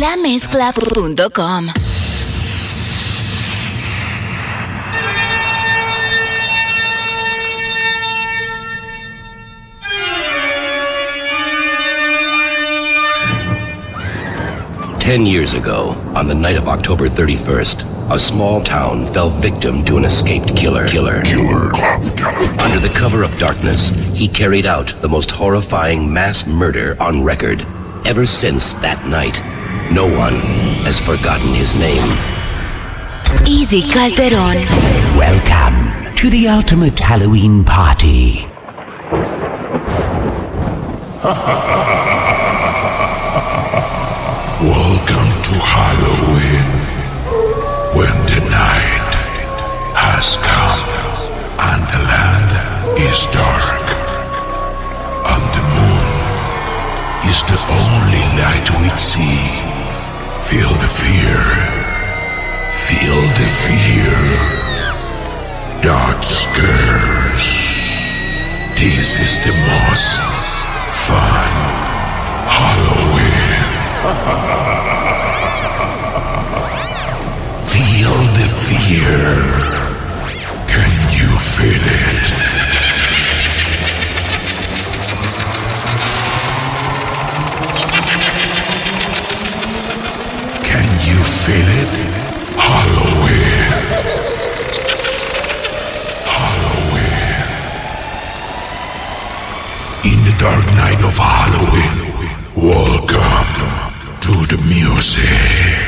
Lamezcla.com Ten years ago, on the night of October 31st, a small town fell victim to an escaped killer. Killer. Killer. Under the cover of darkness, he carried out the most horrifying mass murder on record. Ever since that night, no one has forgotten his name. Easy Calderon. Welcome to the ultimate Halloween party. Welcome to Halloween, when the night has come and the land is dark. night we'd see. Feel the fear. Feel the fear. Dot scares. This is the most fun Halloween. feel the fear. Can you feel it? feel it? Halloween. Halloween. In the dark night of Halloween, welcome to the music.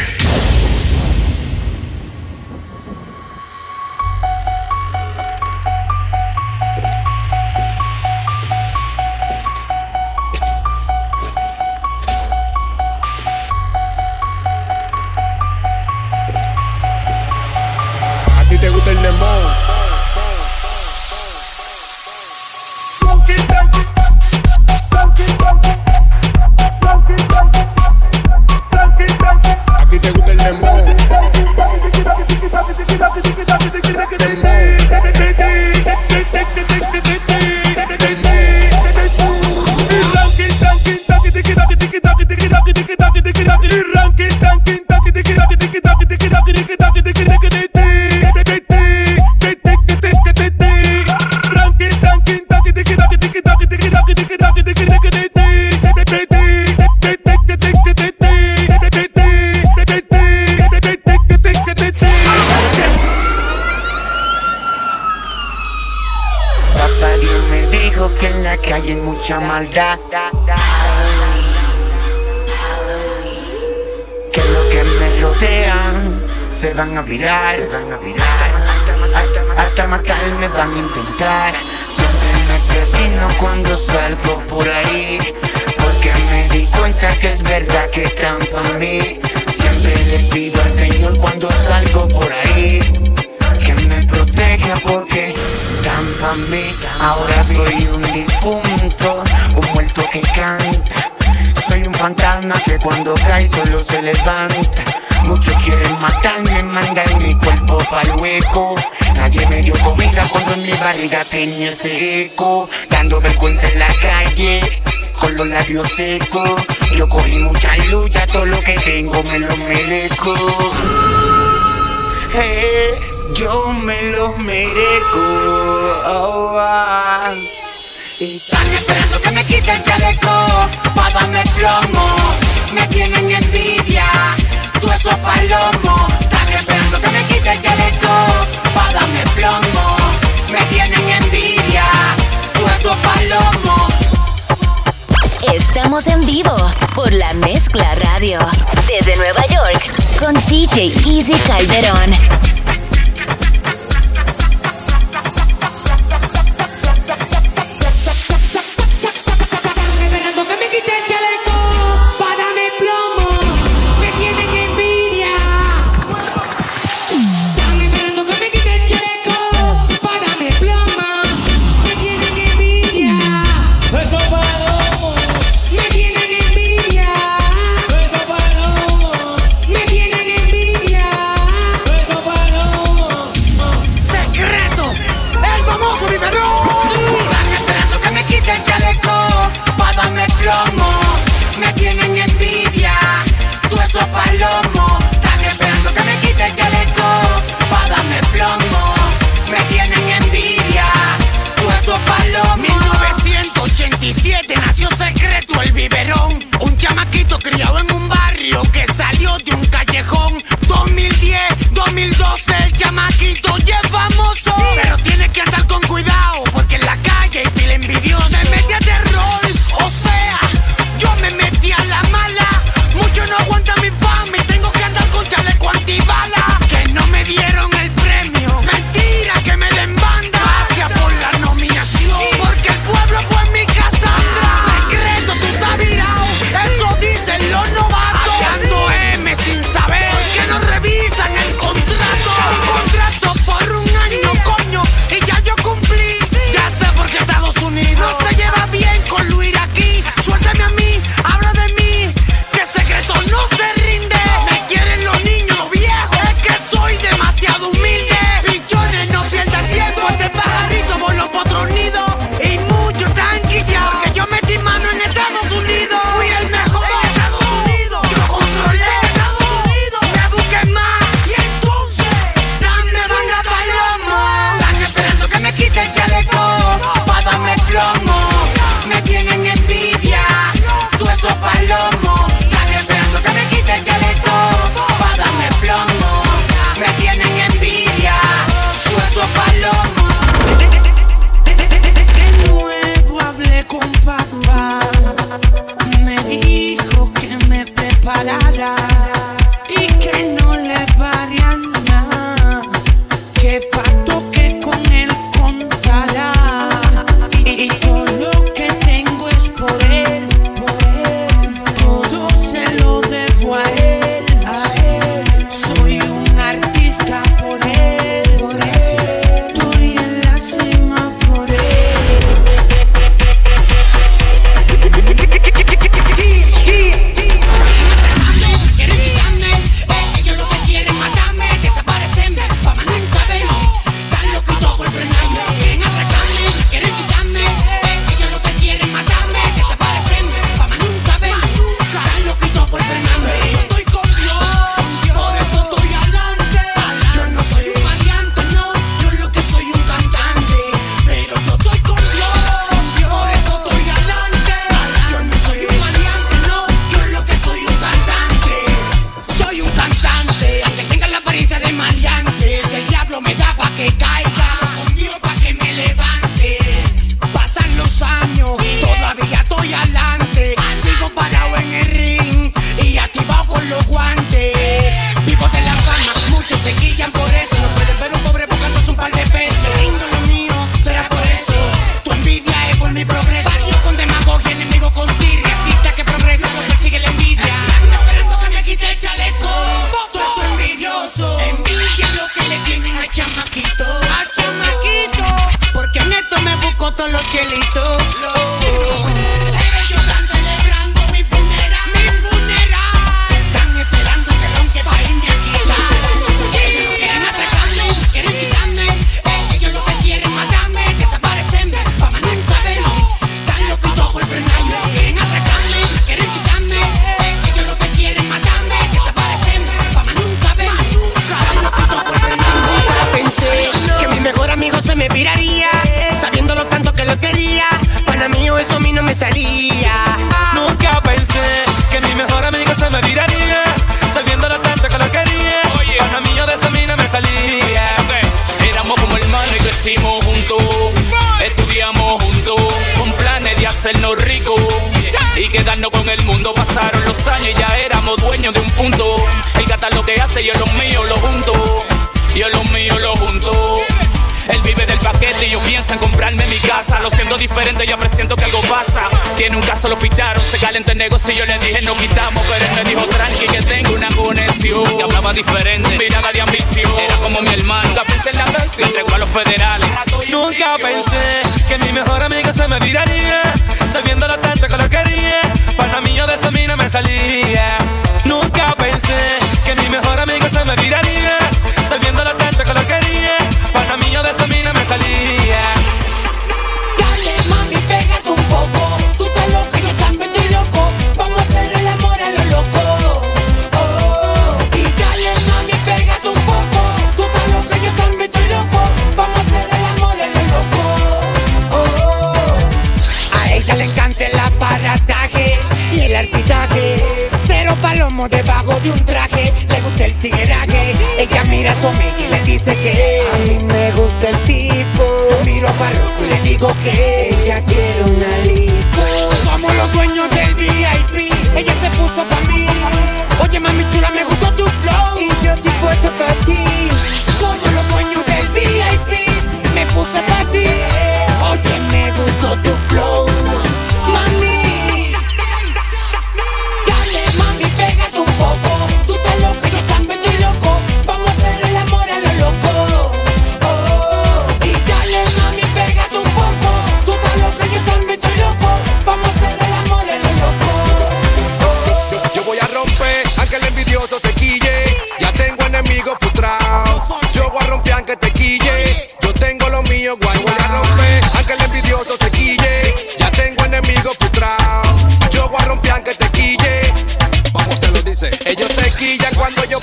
Calderón.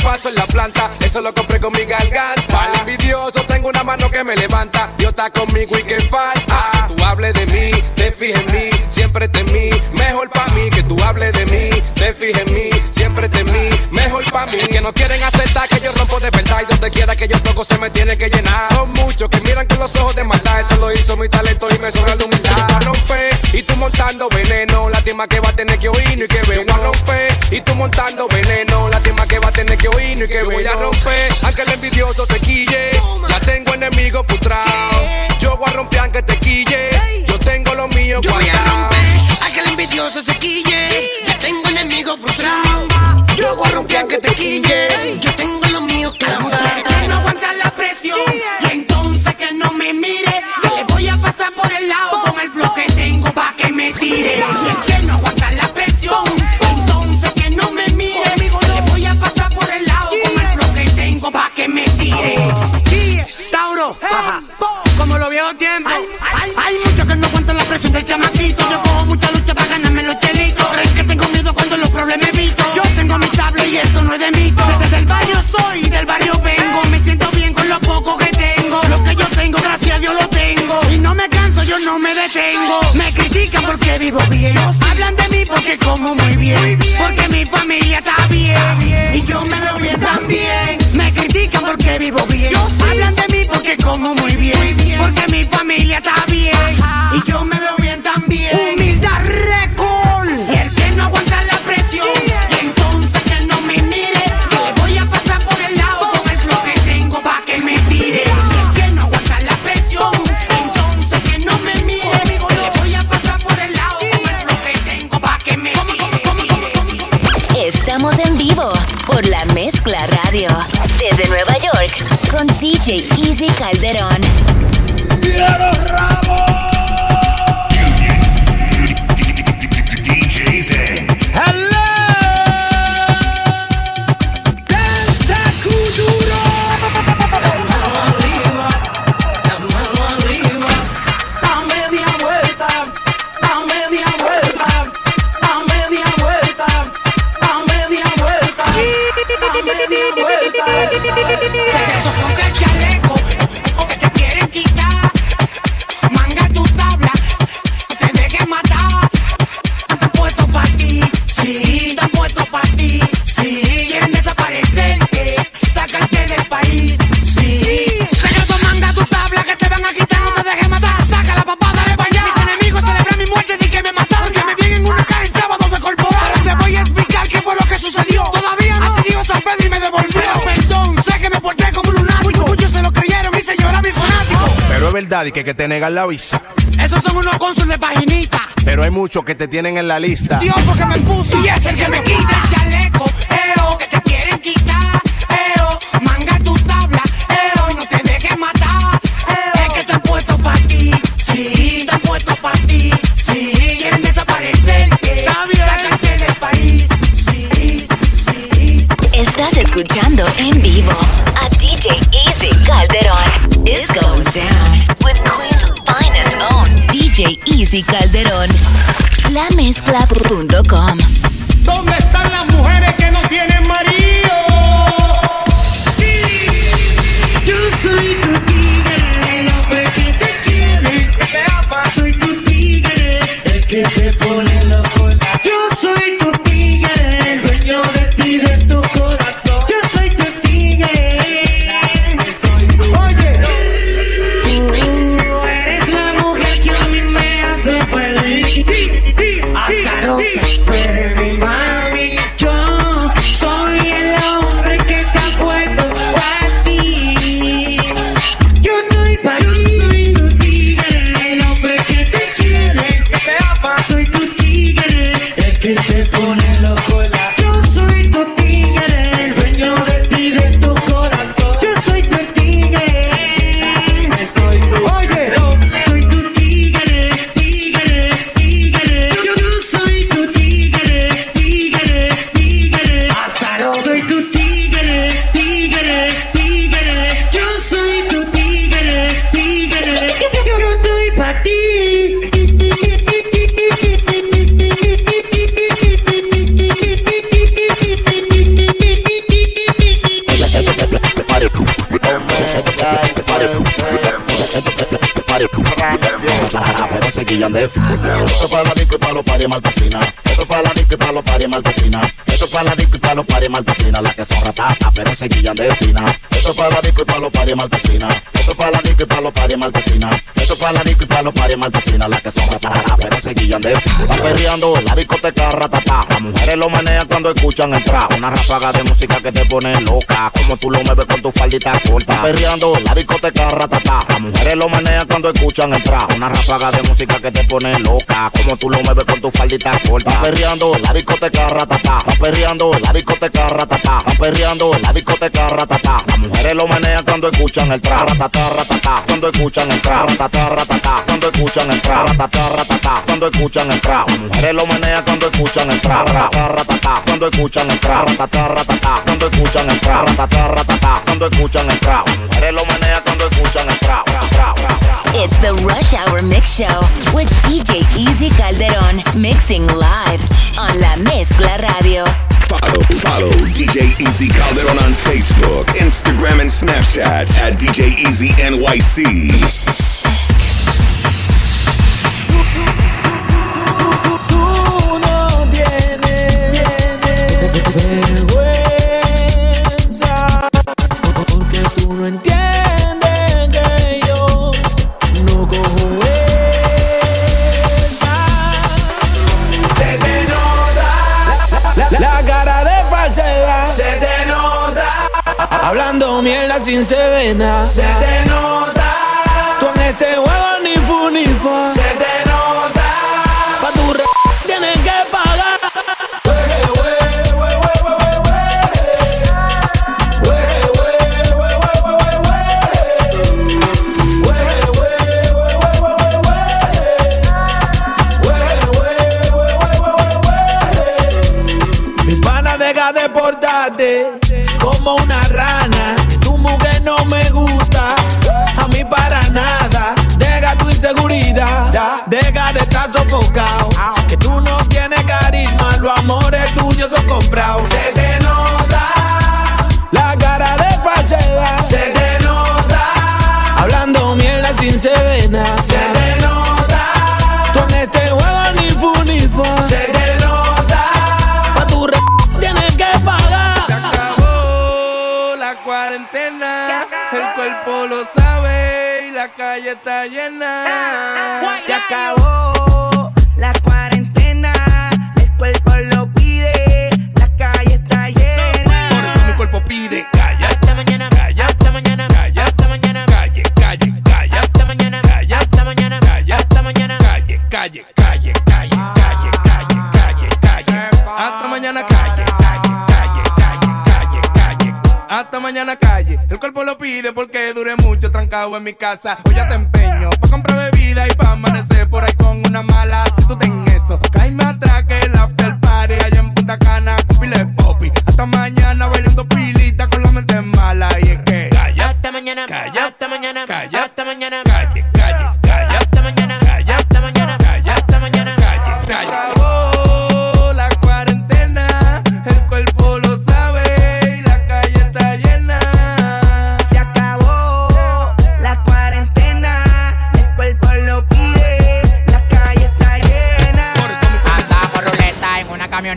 paso en la planta, eso lo compré con mi garganta. Al envidioso tengo una mano que me levanta, Dios está conmigo y que falta. Que Tú hables de mí, te fijes en mí, siempre temí, mejor pa' mí. Que tú hables de mí, te fijes en mí, siempre temí, mejor pa' mí. Que no quieren aceptar que yo rompo de verdad y donde quiera que yo toco se me tiene que llenar. Son muchos que miran con los ojos de maldad, eso lo hizo mi talento y me sobra la humildad. y tú montando veneno, la que va a tener que oír y que ver. Yo a romper y tú montando veneno, la tema que y que voy a romper. Aunque el envidioso se quille, ya tengo enemigos frustrados haciendo el chamaquito. Yo cojo mucha lucha para ganarme los chelitos. Creen que tengo miedo cuando los problemas evito. Yo tengo mi tabla y esto no es de mito. Desde el barrio soy, y del barrio vengo. Me siento bien con lo poco que tengo. Lo que yo tengo, gracias a Dios lo tengo. Y no me canso, yo no me detengo. Me critican porque vivo bien. Hablan de mí porque como muy bien. Porque mi familia está bien. Y yo me veo bien también. Me critican porque vivo bien. Hablan de mí porque como muy bien. Porque mi familia está bien. con DJ Easy Calderón. Verdad y que, que te negan la visa. Esos son unos cónsules de paginita. Pero hay muchos que te tienen en la lista. Dios, porque me puso y es el que me quita el chaleco. Eo, que te quieren quitar. Eo, manga tu tabla. Eo, no te dejes matar. Eo, es que están puestos para ti. Sí, están puestos para ti. Sí, quieren desaparecerte. Está bien. Sacarte del país. Sí, sí. Estás escuchando en vivo Calderón. Lamezcla.com. ¿Dónde De. Esto es para la disco y para los paris marquesina. Esto es para la disco y para los paris marquesina. Esto es para la disco y para los paris marquesina. Las que son ratatas, pero se guillan de fina. Esto es para la disco y para los paris marquesina. Esto es para la disco y para los paris marquesina. Esto es para la disco y para los paris marquesina. Las que son ratatas, pero se guillan de. Están perreando en la discoteca ratata. Las mujeres lo menean cuando escuchan el trap. Una ráfaga de música que te pone loca. Como tú lo mueves con tu faldita corta. Están perreando en la discoteca ratata. Las mujeres lo menean cuando escuchan el trap. Una ráfaga de música que te pone loca. Como tú lo mueves con tu faldita corta. Están perreando en la discoteca ratata. Están perreando en la discoteca ratata. Están perreando en la discoteca ratata. Las lo menean cuando escuchan el trap. Ratata, ratata. Cuando escuchan el ratata. Cuando escuchan el trap. Ratata, ratata. Cuando escuchan el trap. Las mujeres lo menean cuando escuchan el ratata. Cuando escuchan el trap. Ratata, ratata. Cuando escuchan el ratata. Cuando escuchan el. Las mujeres lo menean cuando escuchan el trap. It's the Rush Hour Mix Show with DJ Easy Calderón. Mixing live on La Mezcla Radio. Follow, follow DJ Easy Calderon on Facebook, Instagram, and Snapchat at DJ Easy NYC. Vergüenza porque tú no entiendes hablando mierda sin sedena. Se te nota tú en este juego ni fu ni fa. Se te nota pa tu re tienes que pagar. Mi pana deja de portarte sofocado. Que tú no tienes carisma, los amores tuyos son comprados. Se te nota la cara de falsedad. Se te nota hablando mierda sin sedena. Se te nota tú en este juego ni fu ni fa. Se te nota pa tu re tienes que pagar. Se acabó la cuarentena, el cuerpo lo sabe y la calle está llena. Se acabó Hasta mañana calle. El cuerpo lo pide porque dure mucho trancado en mi casa. Hoy ya te empeño pa' comprar bebida y pa' amanecer por ahí con una mala. Si tú ten eso, caíme atrás que el after party allá en Punta Cana. Pile popi. Hasta mañana bailando pilita con la mente mala. Y es que calle. Hasta mañana, Calla.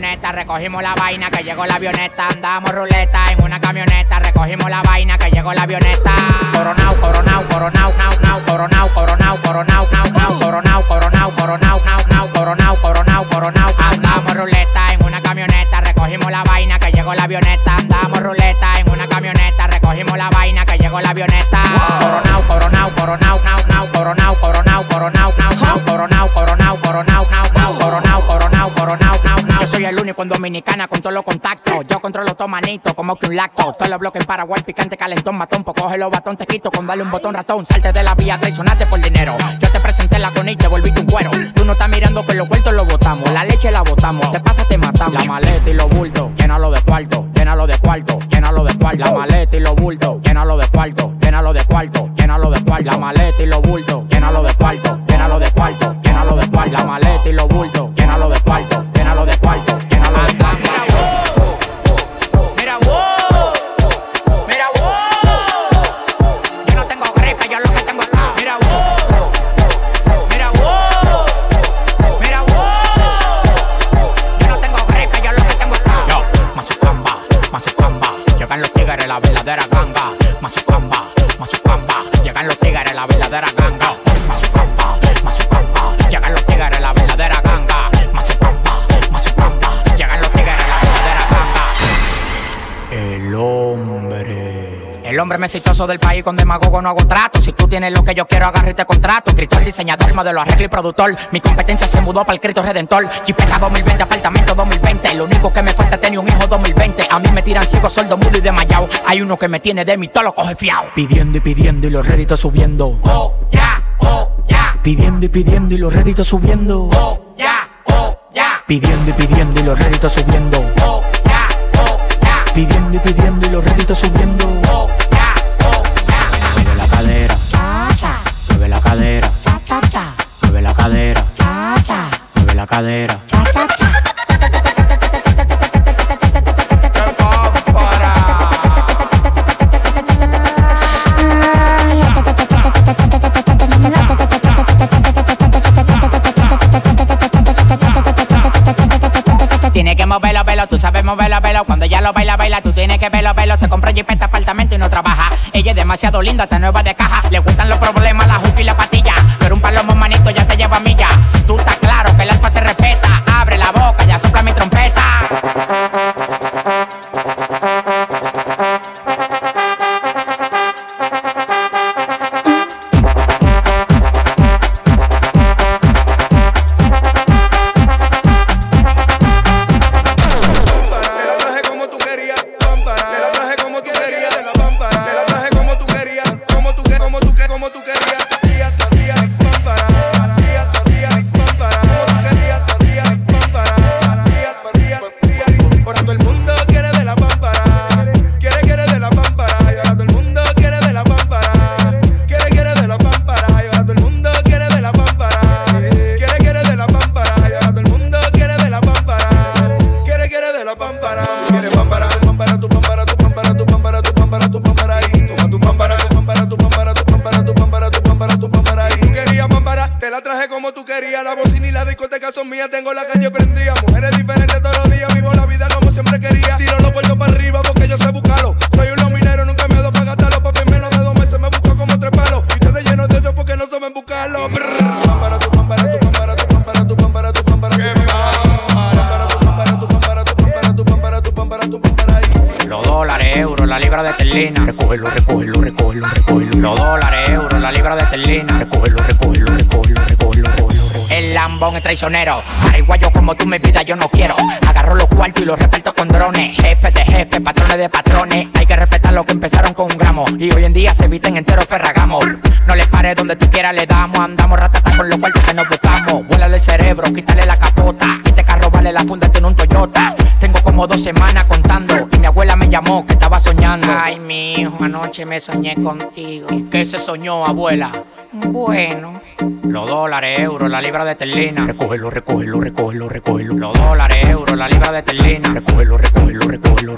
Recogimos la vaina que llegó la avioneta. Andamos ruleta en una camioneta, recogimos la vaina que llegó la avioneta. Coronao, coronao, coronao, nao, nao, coronao, coronao, coronao, nao, nao, coronao, coronao, coronao, nao, nao, coronao, coronao, coronao. Andamos ruleta en una camioneta, recogimos la vaina que llegó la avioneta. Andamos ruleta en una camioneta, recogimos la vaina que llegó la avioneta. Coronao, coronao, coronao, nao, nao, coronao, coronao, coronao, nao, nao, coronao, coronao, coronao, nao, nao, coronao, coronao, coronao, nao, nao. Yo soy el único en Dominicana con todos los contactos. Yo controlo todo manito, como que un lacto. Todos los bloques en Paraguay, picante, calentón, matón. Pues coge los batón, te quito con darle un botón ratón. Salte de la vía, traicionate por dinero. Yo te presenté la con y te volviste un cuero. Tú no estás mirando que los vueltos los botamos. La leche la botamos. Te pasa, te matamos. La maleta y los bultos, llénalo de cuarto, llénalo de cuarto, llénalo de cuarto. La maleta y los bultos, llénalo de cuarto, llénalo de cuarto, llénalo de cuarto. La maleta y los bultos, llénalo de cuarto, llénalo de cuarto, llénalo de cuarto. La maleta y los bultos, llénalo de cuarto, llénalo de cuarto, llénalo de cuarto. Mira, wow, mira, wow. Yo no tengo gripe, yo lo que tengo es. Mira, wow, mira, wow, mira, wow. Yo no tengo gripe, yo lo que tengo es. Yo, Mazucamba, Mazucamba, llegan los tigres, la verdadera ganga. Mazucamba, Mazucamba, llegan los tigres, la verdadera ganga. El hombre más exitoso del país con demagogo no hago trato. Si tú tienes lo que yo quiero, agarra y te contrato. Escritor, diseñador, modelo, arreglo y productor. Mi competencia se mudó para el Cristo Redentor. Jipeta 2020, apartamento 2020. Lo único que me falta es tener un hijo 2020. A mí me tiran ciego, sordo, mudo y desmayado. Hay uno que me tiene de mí, todo lo coge fiao. Pidiendo y pidiendo y los réditos subiendo. Oh, ya, oh, ya. Pidiendo y pidiendo y los réditos subiendo. Oh, ya, oh, ya. Pidiendo y pidiendo y los réditos subiendo. Oh. Pidiendo y pidiendo y los réditos subiendo. Oh, ya, oh. Mueve la cadera. Mueve la cadera. Mueve la cadera. Mueve la cadera. Tiene Cuando ella lo baila, baila, tú tienes que verlo, velo. Se compra jipeta, apartamento y no trabaja. Ella es demasiado linda, está nueva de caja. Le gustan los problemas, la juca y la patilla. Pero un palomo manito ya te lleva a milla. Tú estás claro que el alfa se respeta. Abre la boca, ya sopla mi trompeta. traicionero. Ay, guayo, como tú mi vida yo no quiero. Agarro los cuartos y los reparto con drones. Jefe de jefe, patrones de patrones. Hay que respetar lo que empezaron con un gramo. Y hoy en día se visten enteros ferragamos. No les pare donde tú quieras, le damos. Andamos ratata con los cuartos que nos buscamos. Vuélale el cerebro, quítale la capota. Este carro vale la funda, en un Toyota. Tengo como dos semanas contando. Y mi abuela me llamó que estaba soñando. Ay, mi hijo, anoche me soñé contigo. ¿Qué se soñó, abuela? Bueno. Los dólares, euros, la libra de terlina. Recógelo, recógelo, recógelo, recógelo. Los dólares, euros, la libra de terlina. Recógelo, recógelo, recógelo,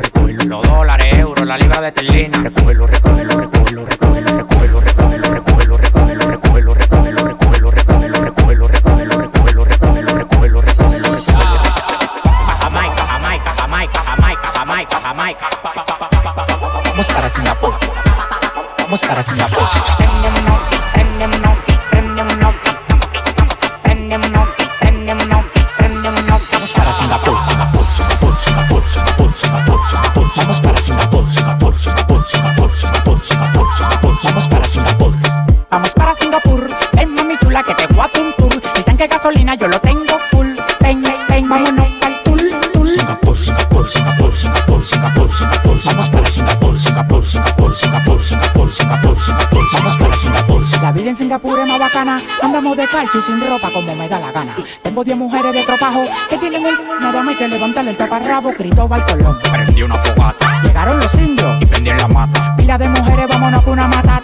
Singapur es más bacana. Andamos de calcio y sin ropa como me da la gana. Tengo 10 mujeres de tropajo que tienen un nada más que levantarle el taparrabo. Cristóbal Colón. Prendí una fogata. Llegaron los indios y prendí en la mata. Pila de mujeres, vámonos con una mata.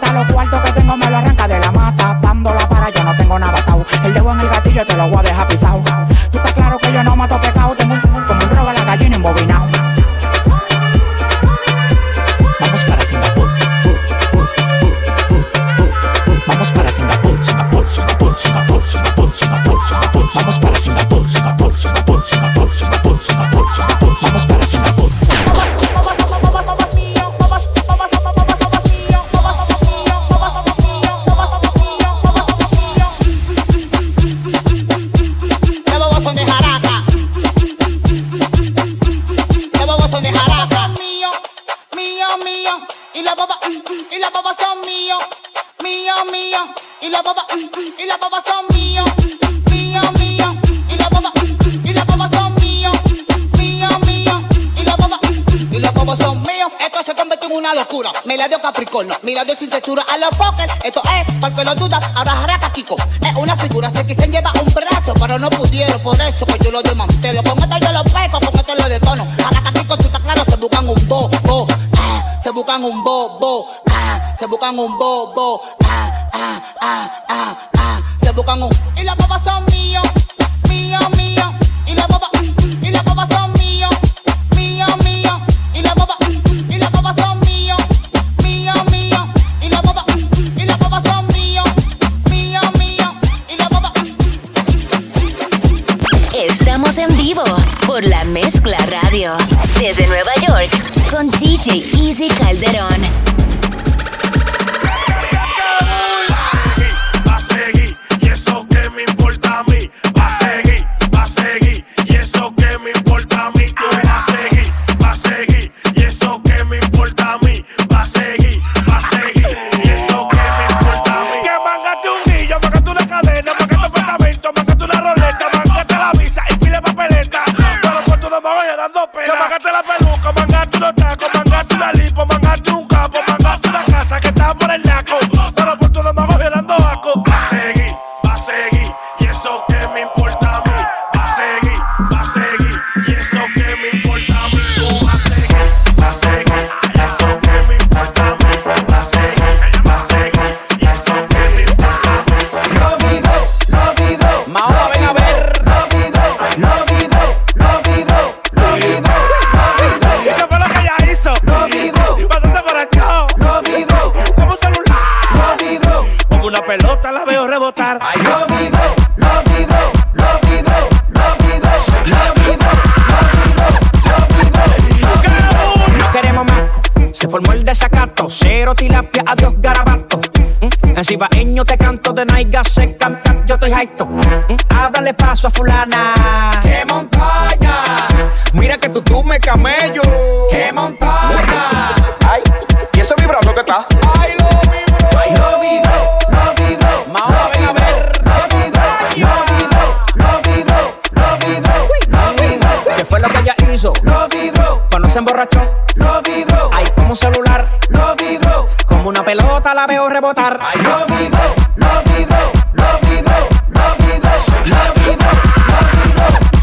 rebotar. Ay, lo vivo, lo vivo, lo vivo, lo vivo, lo vivo,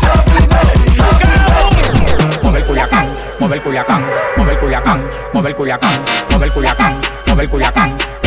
lo vivo, lo vivo. Mover Culiacán, mover Culiacán, mover Culiacán, mover Culiacán, mover Culiacán, mover Culiacán, mover Culiacán.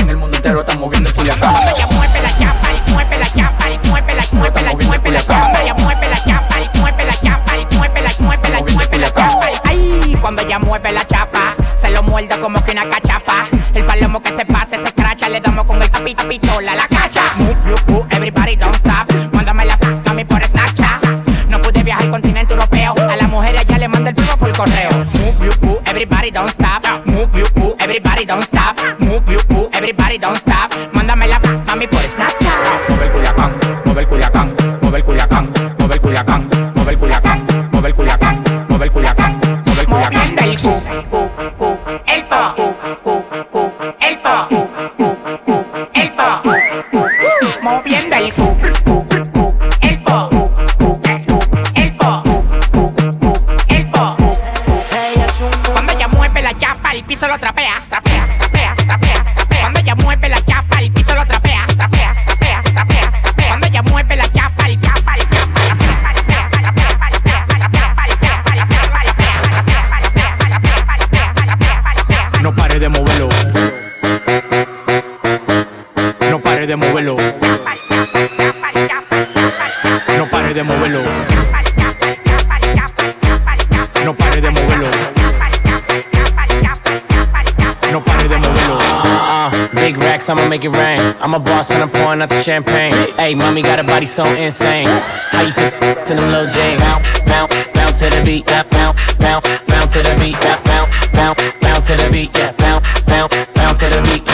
Make it rain. I'm a boss and I'm pouring out the champagne. Hey, mommy got a body so insane. How you fit to them little Jane? Bounce, bounce, bounce to the beat. Yeah, bounce, bounce, bounce to the beat. Yeah, bounce, bounce, bounce to the beat. Yeah, bounce, bounce, bounce to the beat.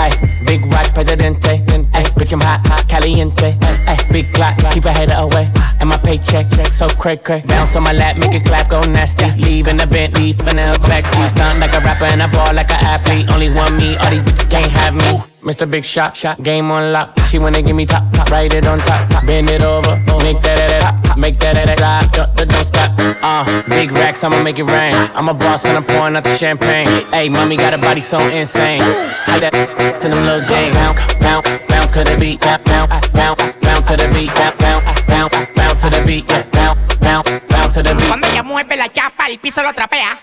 Hey, big watch, presidente. Hey, bitch, I'm hot, hot, caliente. Hey, big clock, keep a header away. And my paycheck, check so cray cray. Bounce on my lap, make it clap, go nasty. Leave in the Bentley, in the backseat. Stunt like a rapper and I ball like an athlete. Only one me, all these bitches can't have me. Mr. Big Shot, shot, game on lock. She wanna give me top, top, write it on top, top. bend it over, make that that that, top, make that that that, that don't stop. Uh, big racks, I'ma make it rain. I'm a boss and I'm pouring out the champagne. Hey, mommy got a body so insane. How that to them little Jane. Bounce, bounce, bounce to the beat, bounce, bounce, bounce, bounce to the beat, bounce, bounce, bounce, bounce to the beat, yeah, bounce, bounce, bounce to the beat. Cuando ella mueve la chapa, el piso lo trapea,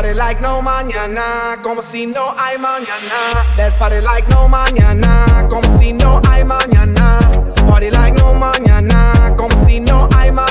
party like no mañana, como si no hay mañana. Let's party like no mañana, como si no hay mañana. Party like no mañana, como si no hay mañana.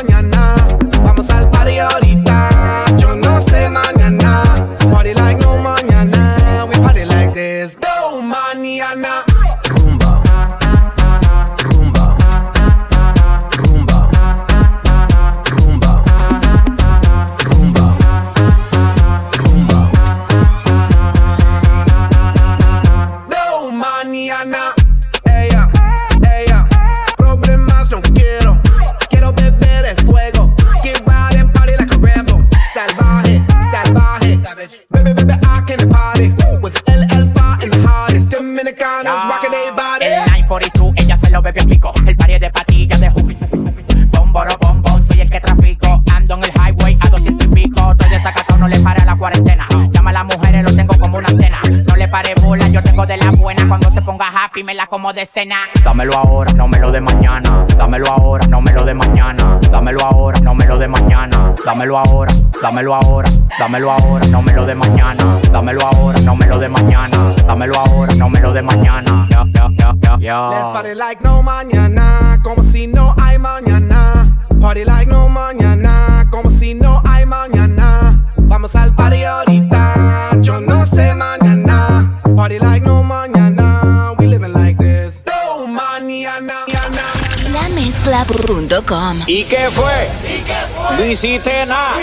Como de cena. Dámelo ahora, no me lo de mañana. Dámelo ahora, no me lo de mañana. Dámelo ahora, no me lo de mañana. Dámelo ahora, dámelo ahora. Dámelo ahora, no me lo de mañana. Dámelo ahora, no me lo de mañana. Dámelo ahora, no me lo de mañana. Ya, ya, ya, ya, ya. Let's party like no mañana, como si no hay mañana. Party like no mañana, como si no hay mañana. Vamos al party ahorita, yo no sé mañana. Party like no mañana, Mezcla.com. ¿Y qué fue? No hiciste nada.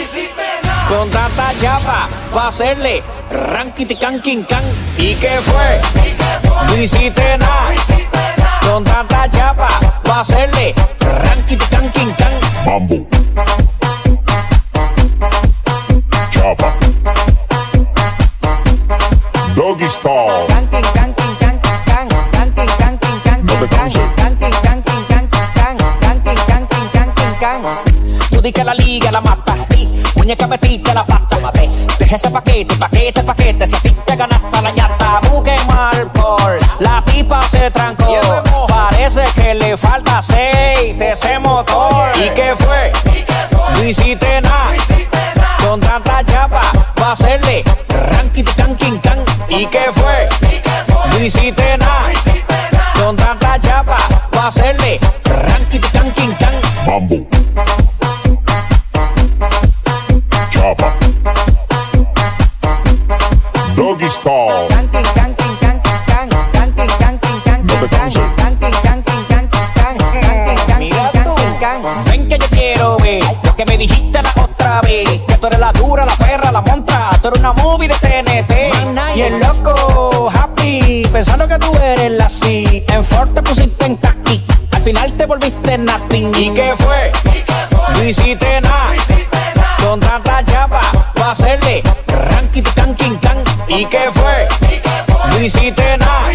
Con tanta chapa pa' hacerle ranking can king can. ¿Y qué fue? No hiciste nada. Con tanta chapa pa' hacerle ranking can king can. Mambo. Chapa. Doggy. No te canses. Tú di que la liga la mata. Muñeca metiste la pata. Deja ese paquete, paquete, paquete. Si a ti te ganaste la ñata, busque mal por. La pipa se trancó. Parece que le falta aceite ese motor. ¿Y qué fue? No hiciste nada. Con tanta chapa, va a hacerle ranking can king can. ¿Y qué fue? No hiciste nada. Con tanta chapa, va a hacerle ranking can king can. Mambo. Doggy style. No te canses. Ven que yo quiero ver lo que me dijiste la otra vez. Que tú eres la dura, la perra, la montra. Tú eres una movie de TNT. Y el loco, happy, pensando que tú eres la C. En Ford te pusiste en taqui. Al final te volviste nothing. ¿Y qué fue? No hiciste nada. Con tanta chapa, va a hacerle ranking. ¿Y qué fue? No hiciste nada.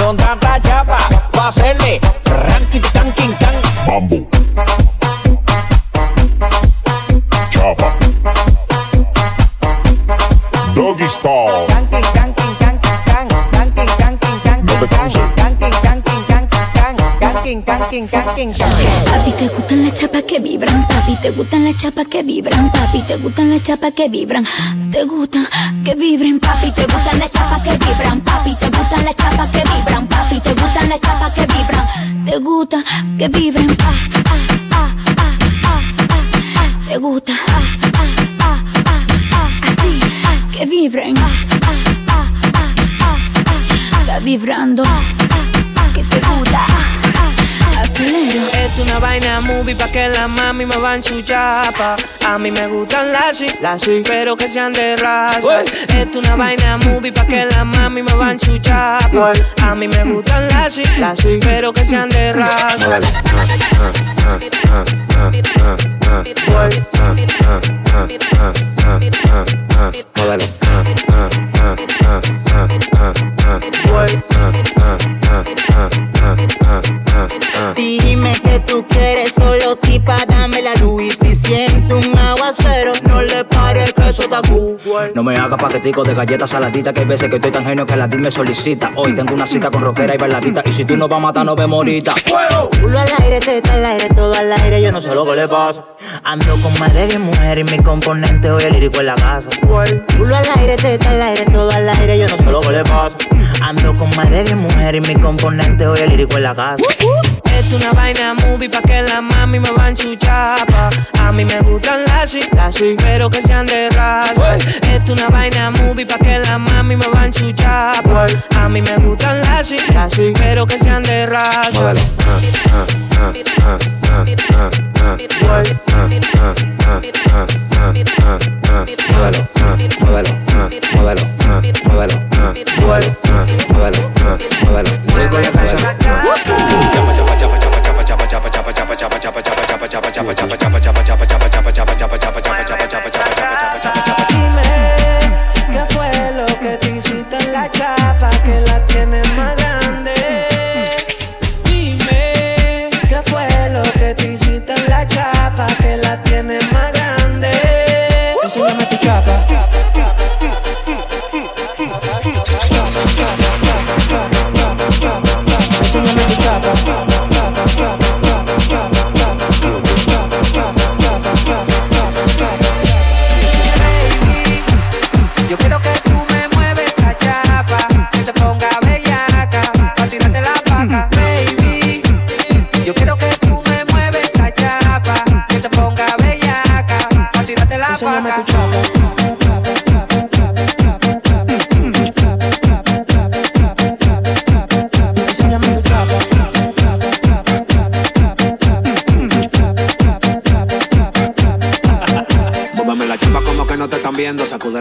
Con tanta chapa, va a hacerle ranking can king can. Mambo. Chapa. Doggy style. Papi, te gustan las chapas que vibran, papi, te gustan las chapas que vibran, papi, te gustan las chapas que vibran, te gustan que vibren, papi, te gustan las chapas que vibran, papi, te gustan las chapas que vibran, papi, te gustan las chapas que vibran, te gusta que vibren, ah, ah, ah, ah, ah, ah, ah, te gusta, ah, ah, ah, ah, ah, así, ah, que vibren, ah, ah, ah, ah, ah, ah, está vibrando, ah, ah, ah, que te gusta, Esto es una vaina movie pa' que la mami me van su chapa. A mí me gustan las sí, pero que sean de raza. Esto es una vaina movie pa' que la mami me van su chapa. A mí me gustan las sí, pero que sean de raza. Dime que tú quieres solo tipa, dame la luz. Y si siento un aguacero, no le pare que eso está cool. No me hagas paquetico de galletas saladitas Que hay veces que estoy tan genio que la DIL me solicita Hoy tengo una cita con rockera y bailadita Y si tú no vas a matar, no vemos ahorita Culo al aire, teta al aire, todo al aire, yo no sé lo que le pasa. Ando con más de 10 mujeres y mi componente hoy el lírico en la casa. Culo al aire, teta al aire, todo al aire, yo no sé lo que le pasa. Ando con más de 10 mujeres y mi componente hoy el lírico en la casa. Es una vaina movie pa' que la mami me van su chapa. A mí me gustan las sí, pero que sean de raza. Esto es una vaina movie pa' que la mami me van su chapa. A mí me gustan las sí, pero que sean de raza. Dime,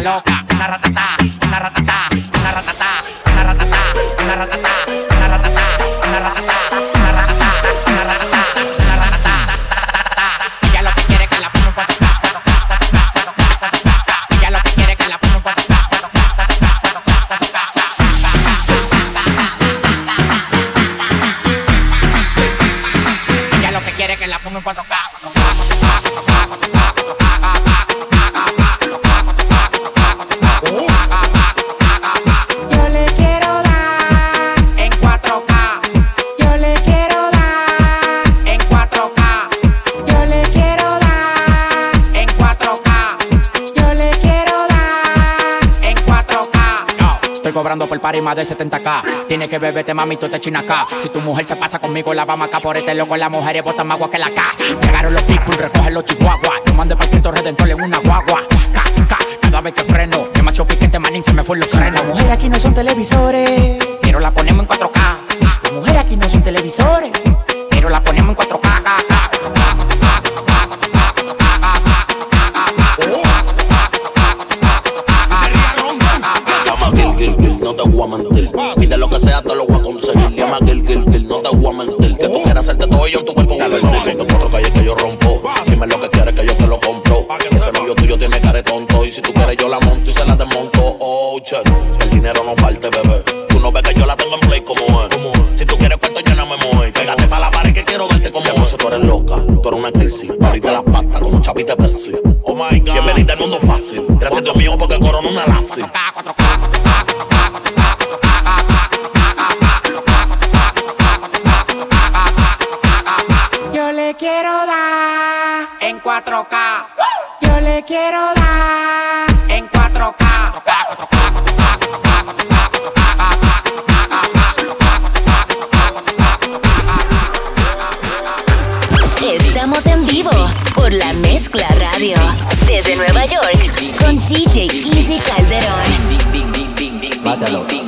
loca, por party más de 70K. Tiene que beberte, mami, tú te china acá. Si tu mujer se pasa conmigo, la vamos acá por este loco. Las mujeres botan más agua que la K. Llegaron los people, recogen los chihuahuas. Yo mandé para Cristo Redentor en una guagua. Cada vez que freno. Demasiado piquete, manín, se me fue los frenos. Mujeres aquí no son televisores Nueva York con DJ Easy Calderón. Bátalo.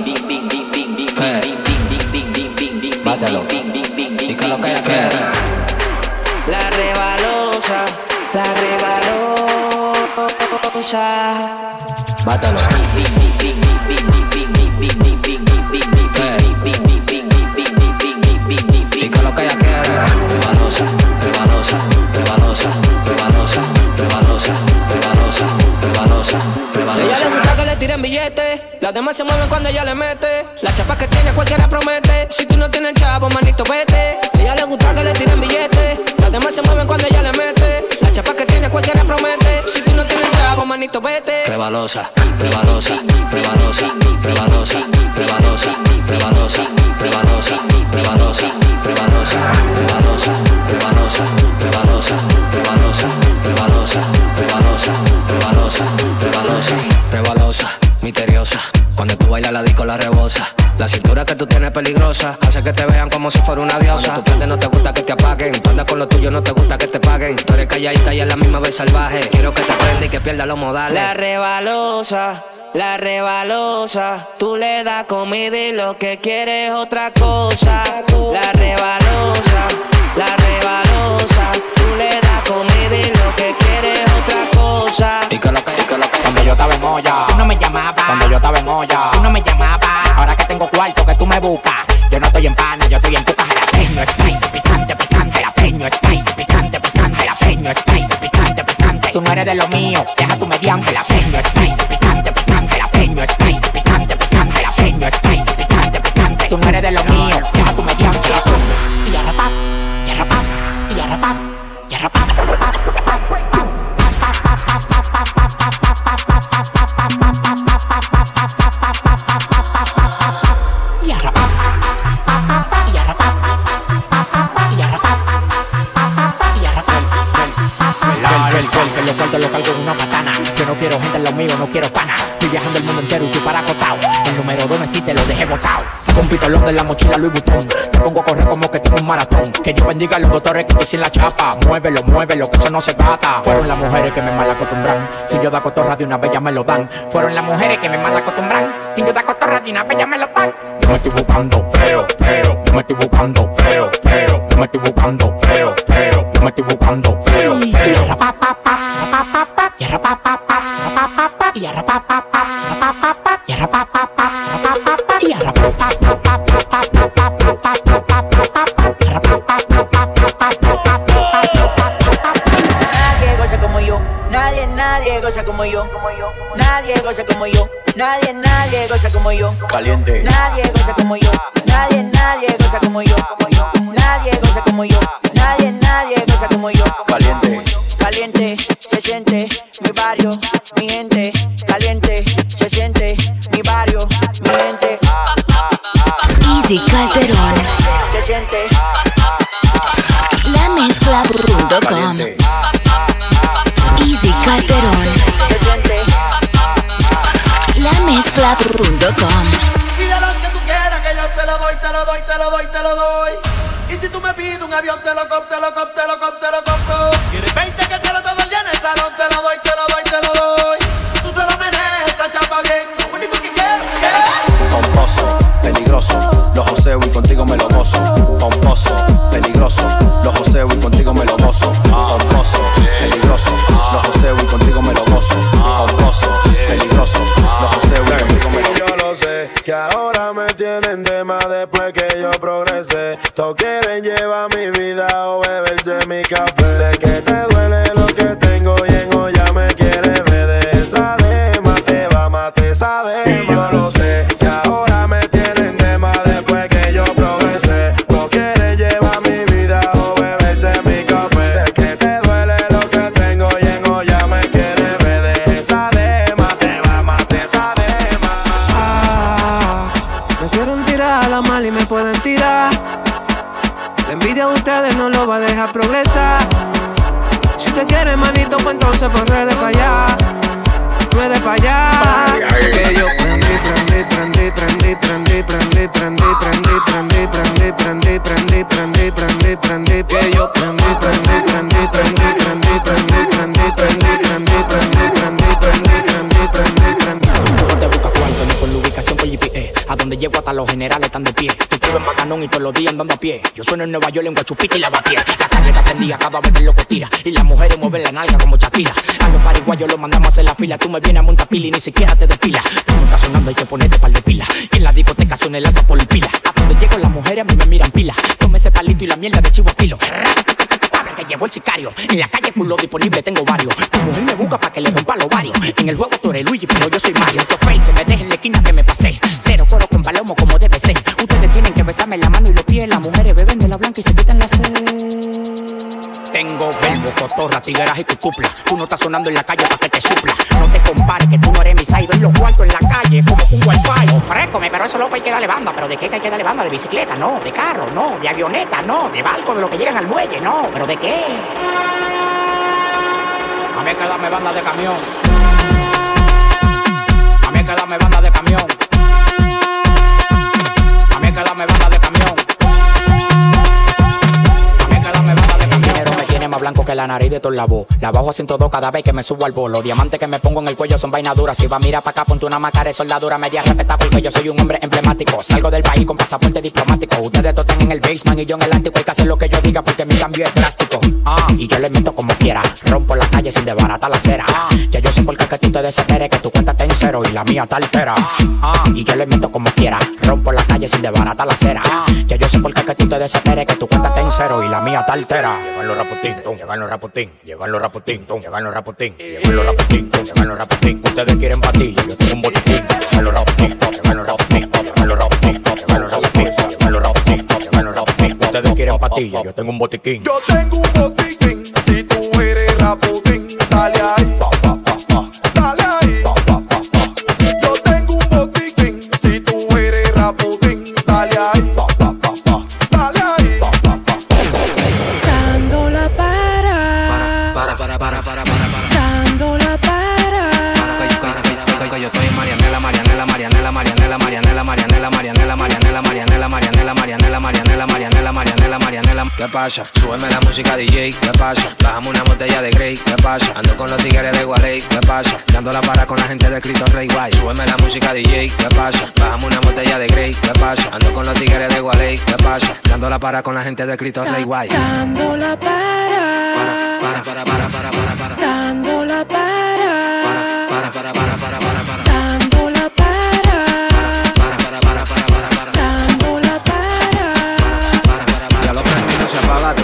Demás se mueven cuando ella le mete. La chapa que tiene cualquiera promete. Si tú no tienes chavo, manito, vete. Ella le gusta que le tiren billetes. Las demás se mueven cuando ella le mete. La chapa que tiene cualquiera promete. Si tú no tienes chavo, manito, vete. Rebalosa, rebalosa, rebalosa, La cintura que tú tienes es peligrosa, hace que te vean como si fuera una diosa. Cuando tú prendes, no te gusta que te apaguen. Tú andas con lo tuyo, no te gusta que te paguen. Tú eres calladita y a la misma vez salvaje. Quiero que te prenda y que pierda los modales. La rebalosa, la rebalosa. Tú le das comida y lo que quieres es otra cosa. La rebalosa, la rebalosa. Tú le das comida y lo que quieres es otra cosa. Y que lo que, y que lo que. Cuando yo estaba en olla, tú no me llamabas. Cuando yo estaba en olla, tú no me llamabas tengo cuarto que tú me buscas. Yo no estoy en pana, yo estoy en tu jalapeño spicy, picante, picante, jalapeño spicy, picante, picante, jalapeño spicy, picante, picante. Tú no eres de lo mío, deja tu mediante, jalapeño spicy, Sí te lo dejé botado. Saco un pitolón de la mochila Louis Vuitton. Me pongo a correr como que tengo un maratón. Que Dios bendiga a los doctores que estoy sin la chapa. Muévelo, muévelo, que eso no se trata. Fueron las mujeres que me mal acostumbran. Si yo da cotorra de una bella me lo dan. Fueron las mujeres que me mal acostumbran. Si yo da cotorra de una bella me lo dan. Yo me estoy buscando feo, feo. Yo me estoy buscando feo, feo. Yo me estoy buscando feo, feo. Yo me estoy buscando feo, feo. Goza como yo, nadie goza como yo, nadie, nadie goza como yo, Caliente. nadie goza como yo, nadie, nadie goza como yo, nadie goza como yo, nadie, nadie goza como yo, Caliente. Caliente, se siente mi barrio, mi gente, caliente, se siente mi barrio, mi gente, Easy Calderón. se siente La mezcla.com. Easy Calderón. se siente La mezcla.com. Pide lo que tú quieras, que yo te lo doy, te lo doy, te lo doy, te lo doy. Y si tú me pides un avión, te lo compro, te lo compro, te lo compro, te lo compro. Gozo. Pomposo, peligroso, los joseo y contigo me lo gozo. Pomposo, peligroso, los joseo y contigo me lo gozo. Pomposo, peligroso, los joseo y contigo me lo gozo. Yo lo sé, que ahora me tienen de más después que yo progresé. Todos quieren llevar los generales están de pie. Tú te en bacanón y todos los días andando a pie. Yo sueno en Nueva York en Guachupita y Lavapié. La calle está prendida cada vez que el loco tira. Y las mujeres mueven la nalga como Shakira. A los pariguayos los mandamos a hacer la fila. Tú me vienes a montar pila y ni siquiera te despilas. Tú no estás sonando, hay que ponerte par de pila. Y en la discoteca suena el alfa por pila. A donde llego las mujeres a mí me miran pila. Tome ese palito y la mierda de chivo a. Abre que llegó el sicario. En la calle culo disponible tengo varios. Tu mujer me busca para que le rompa los varios. En el juego tú eres Luigi, pero yo soy Mario. Estos fakes que me dejen en la que me pasé. Cero coro con palomo como debe ser. Ustedes tienen que besarme la mano y los pies. Las mujeres beben de la blanca y se quitan la sed. Tengo verbo, cotorra, tigueras y cucupla. Tú no estás sonando en la calle para que te supla. No te compares que tú no eres mi. En los cuartos en la calle como un wifi. Ofrécome, pero eso loco hay que darle banda. ¿Pero de qué hay que darle banda? ¿De bicicleta? No. ¿De carro? No. ¿De avioneta? No. ¿De barco? ¿De lo que llegan al muelle? No. ¿Pero de qué? A mí hay que darme banda de camión que la me banda de camión. blanco que la nariz de todo la voz. La bajo a 102 cada vez que me subo al bolo. Diamantes que me pongo en el cuello son vainas duras. Si va, mira pa' acá, ponte una macara de soldadura. Media respeta porque yo soy un hombre emblemático. Salgo del país con pasaporte diplomático. Ustedes tocan en el basement y yo en el ático. Hay que hacer lo que yo diga porque mi cambio es drástico. Ah, y yo le meto como quiera. Rompo la calle sin desbaratar la acera. Ah. Ya yo sé por qué que tú te desesperes, que tu cuenta está en cero y la mía está altera. Ah, ah. y yo le meto como quiera. Rompo la calle sin desbaratar la acera. Ah, ya yo sé por te desesperes que tu cuenta está en cero y la mía está altera. Llegan los raputín, ton, llegan los raputín, llegan los raputín, ton, llegan los raputín, llegan los raputín, ton, llegan los raputín. Ustedes quieren batilla, yo tengo un botiquín. Llegan los raputín, llegan los raputín, llegan los raputín, llegan los raputín, llegan los raputín, llegan los raputín. Ustedes quieren batilla, yo tengo un botiquín. Yo tengo un botiquín, si tú eres raputín, dale a pasa? Súbeme la música DJ, ¿qué pasa? Bajamos una botella de Grey, ¿qué pasa? Ando con los tigres de Gualey, ¿qué pasa? Dando la para con la gente de Cristo Rey Guay. Súbeme la música DJ, ¿qué pasa? Bajamos una botella de Grey, ¿qué pasa? Ando con los tigres de Gualey, ¿qué pasa? Dando la para con la gente de Cristo Rey Guay. Dando la para. Para, para, para, para, para, para. Dando la para. Para, para, para, para, para.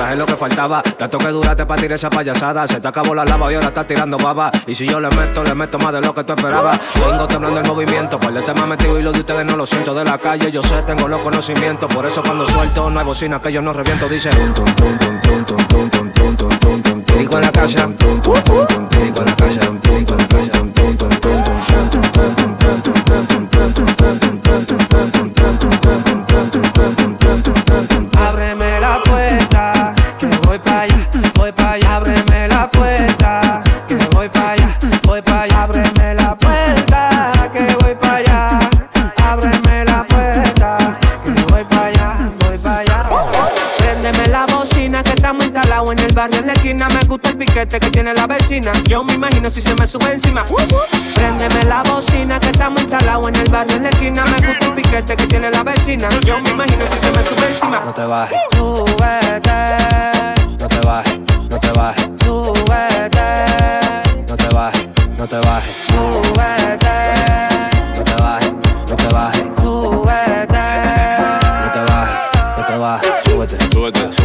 traje lo que faltaba. Tanto que duraste para tirar esa payasada. Se te acabó la lava y ahora estás tirando baba. Y si yo le meto, le meto más de lo que tú esperabas. Vengo temblando el movimiento, por el tema metido y lo de ustedes no lo siento. De la calle yo sé, tengo los conocimientos. Por eso cuando suelto no hay bocina que yo no reviento. Dice. Rico en la en la casa. Gusta el piquete que tiene la vecina. Yo me imagino si se me sube encima. Préndeme la bocina que estamos instalados en el barrio en la esquina. Me gusta el piquete que tiene la vecina. Yo me imagino si se me sube encima. No te bajes, Súbete, no te bajes, no te bajes, súbete, no te bajes, no te bajes, súbete,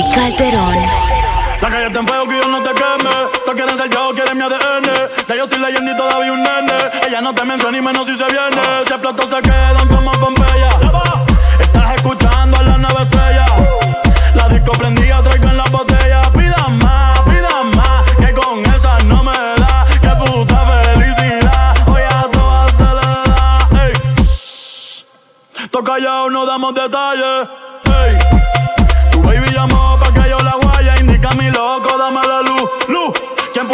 Calderón. La calle está en fuego que yo no te queme. Todos quieren ser yo, quieren mi ADN. Ya yo soy leyenda y todavía un nene. Ella no te menciona ni menos si se viene. Si platos se quedan como Pompeya. Estás escuchando a la nueva estrella. La disco prendida, traigo en la botella. Pidan más, pidan más. Que con esa no me da. Que puta felicidad. Hoy a todas se le da. Ey. Toca ya o no damos detalles.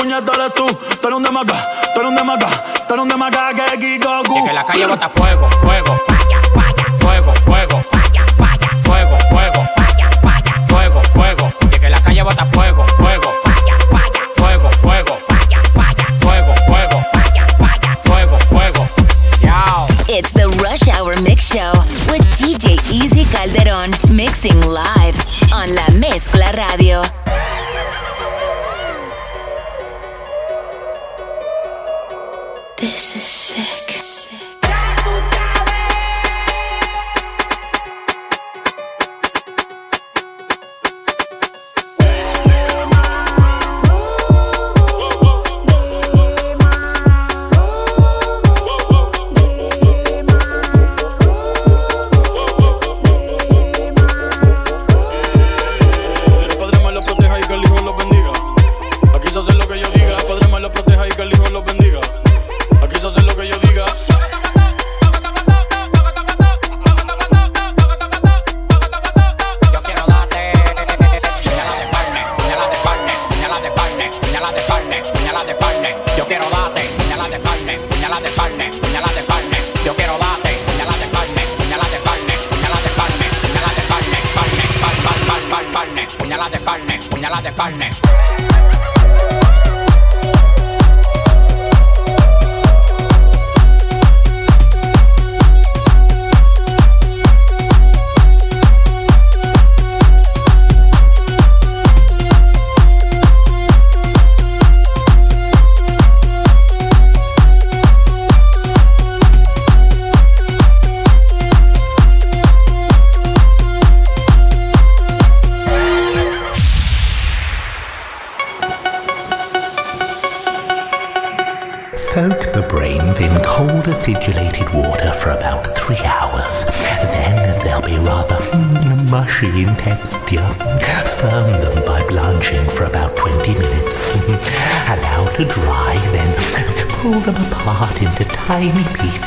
¿Quién puñeta eres tú? Tú eres un de Maca, tú eres un de Maca, tú eres un de Maca que Kikoku. Y que la calle bota fuego, fuego, falla, falla, fuego, fuego, falla, falla, fuego, fuego, falla, falla, fuego, fuego. Y que la calle bota fuego, fuego, falla, falla, fuego, fuego, falla, falla, fuego, fuego, falla, falla, fuego, fuego. Yao. It's the Rush Hour Mix Show with DJ Easy Calderón mixing live on La Mezcla Radio. Into tiny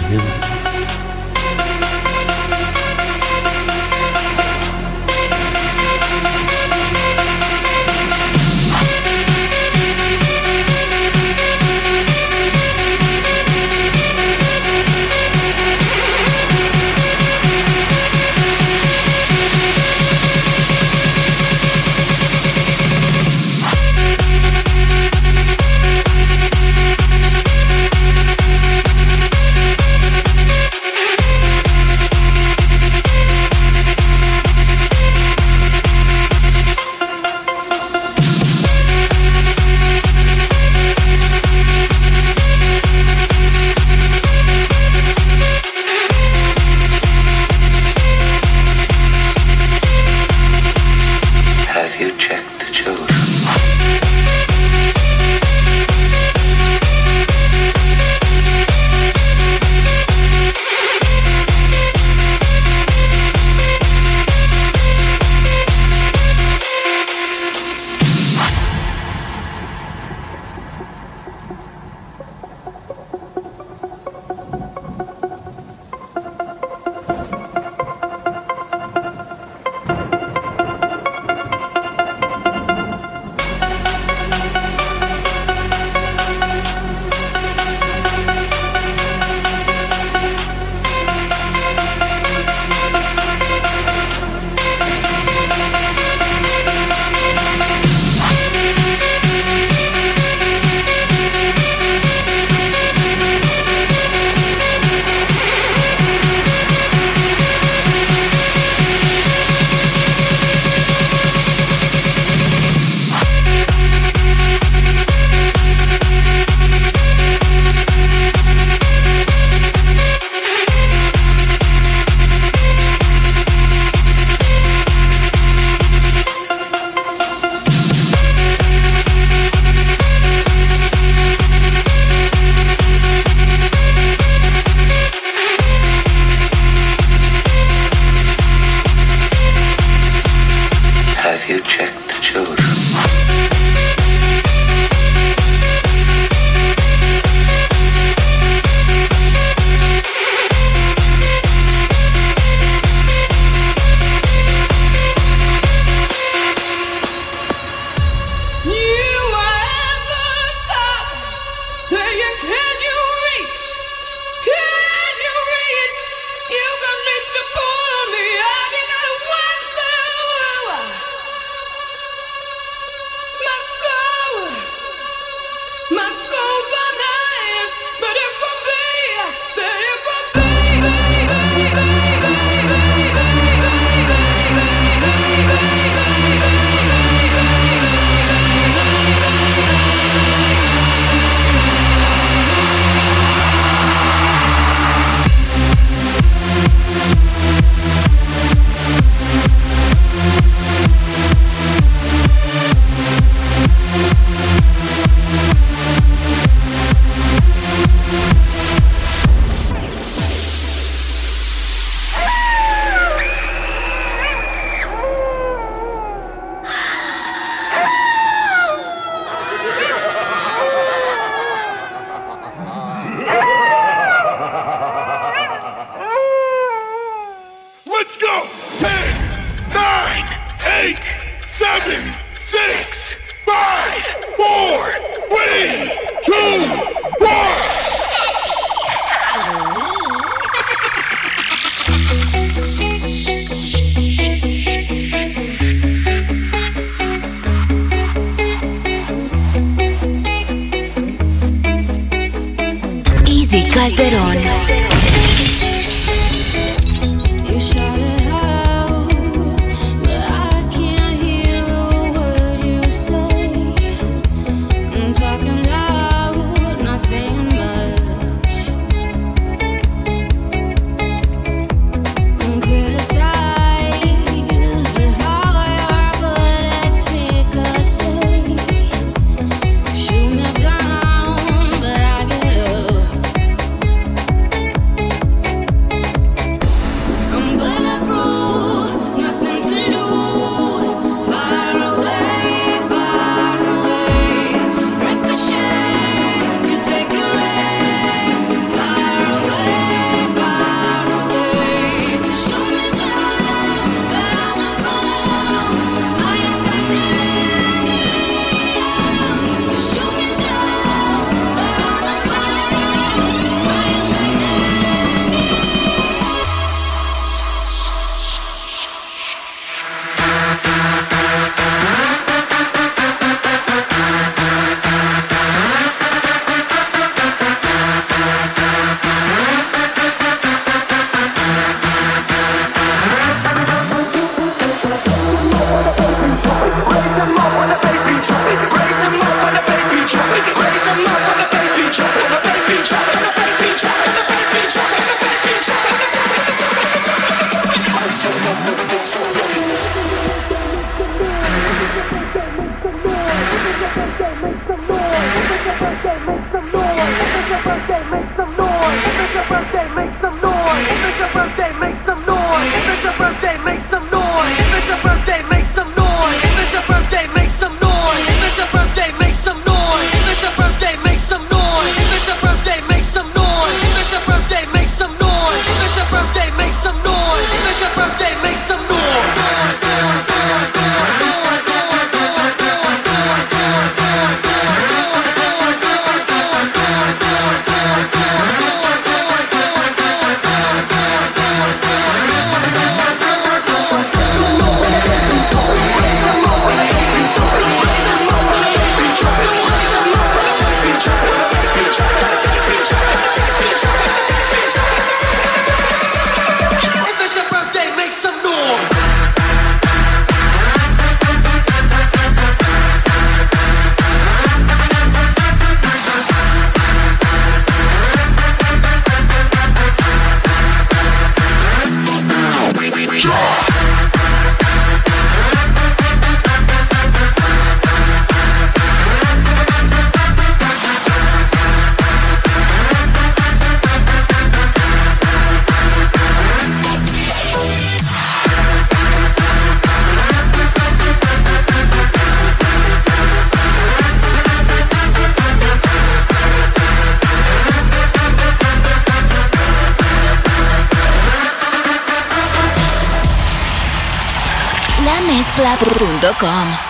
Radio.com.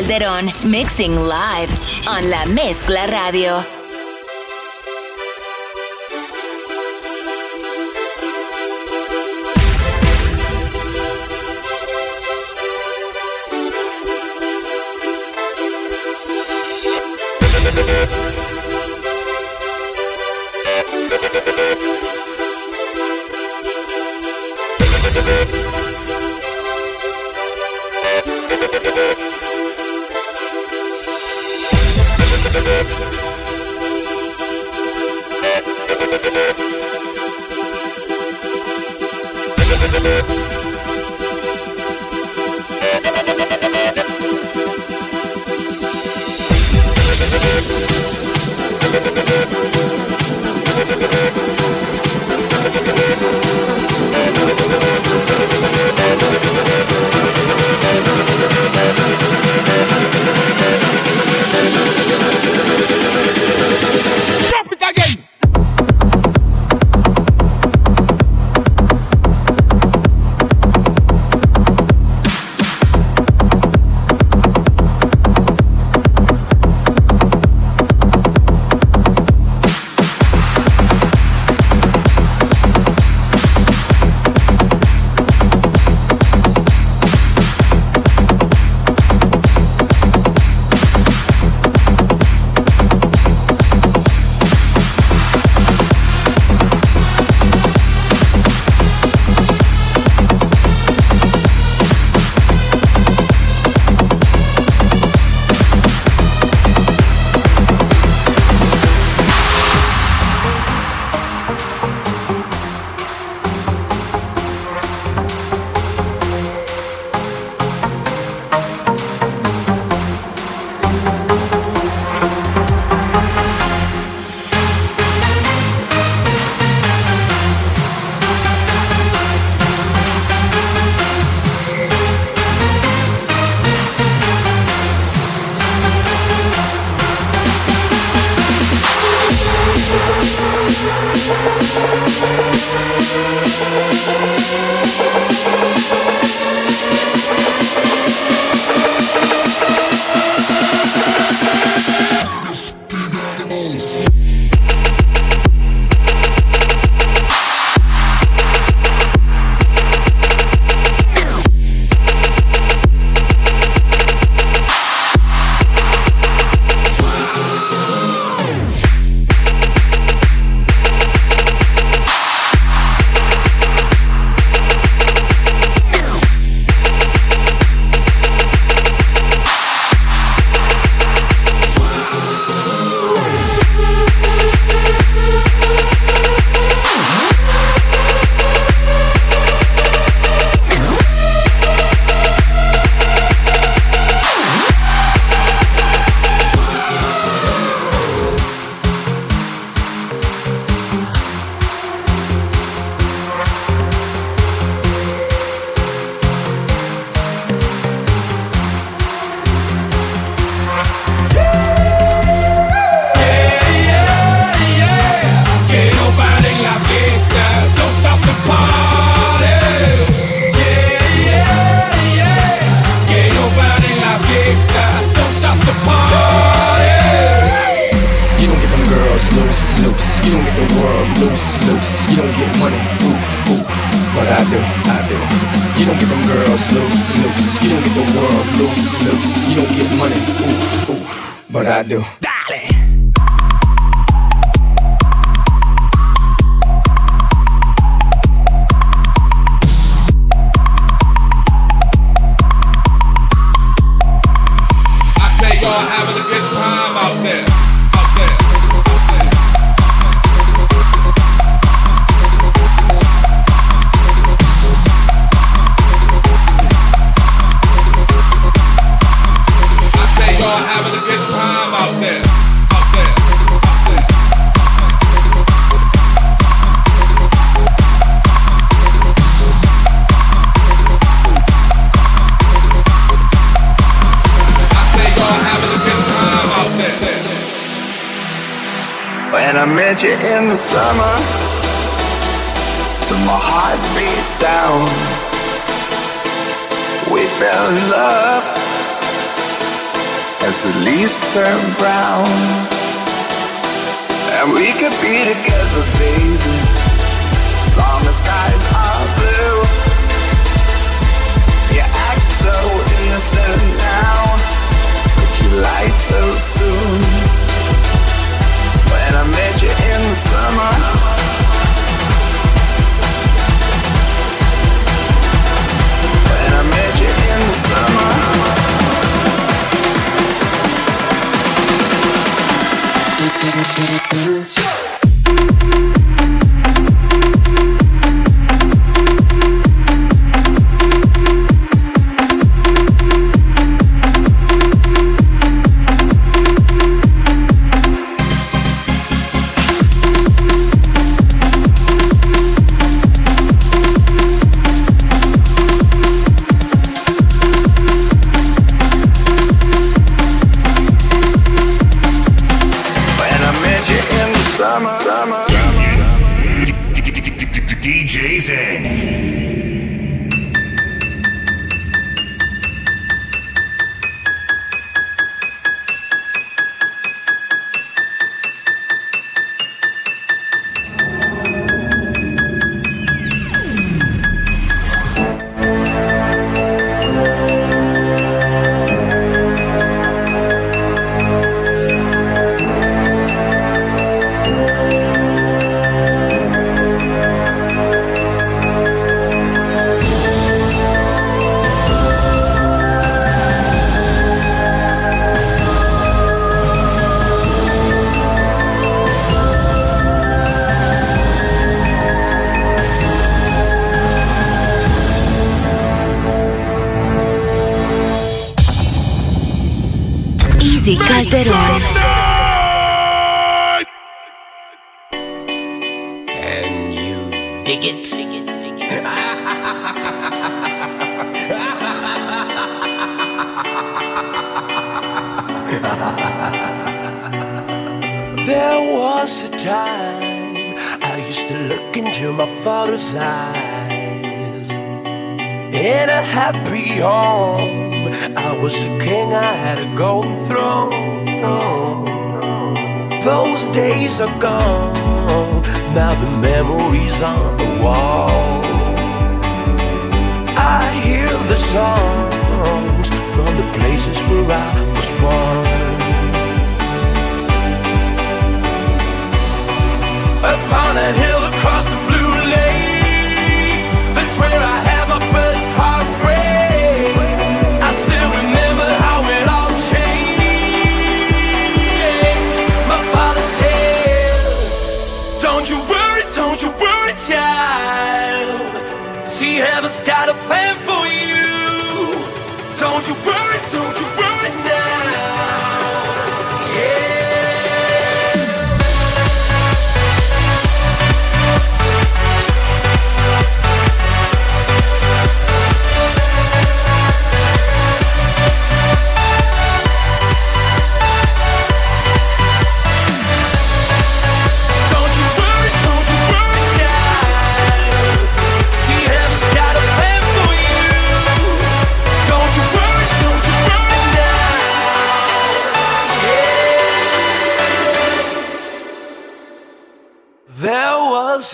Easy Calderon, mixing live on La Mezcla Radio.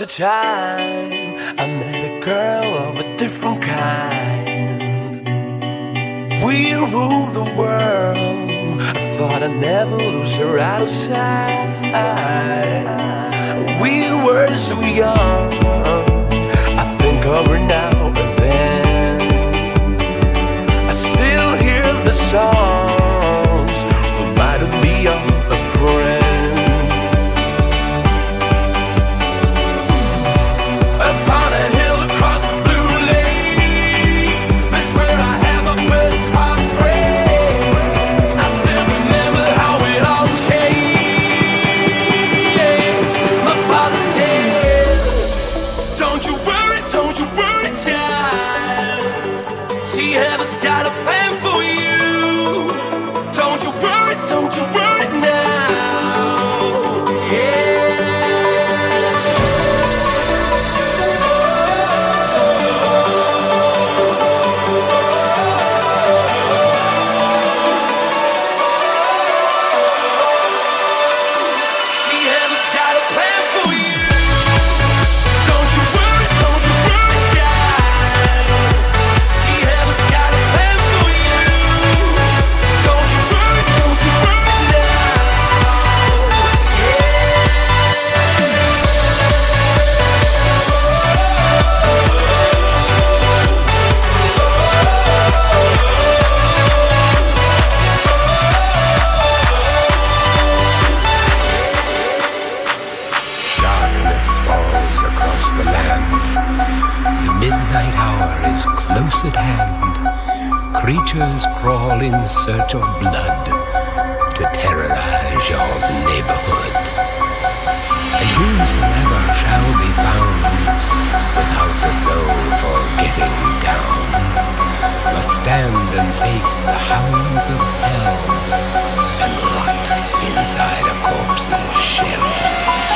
a time I met a girl of a different kind. We ruled the world. I thought I'd never lose her out of sight. We were so young. I think of her now and then. I still hear the song. Stand and face the hounds of hell and rot inside a corpse's shell.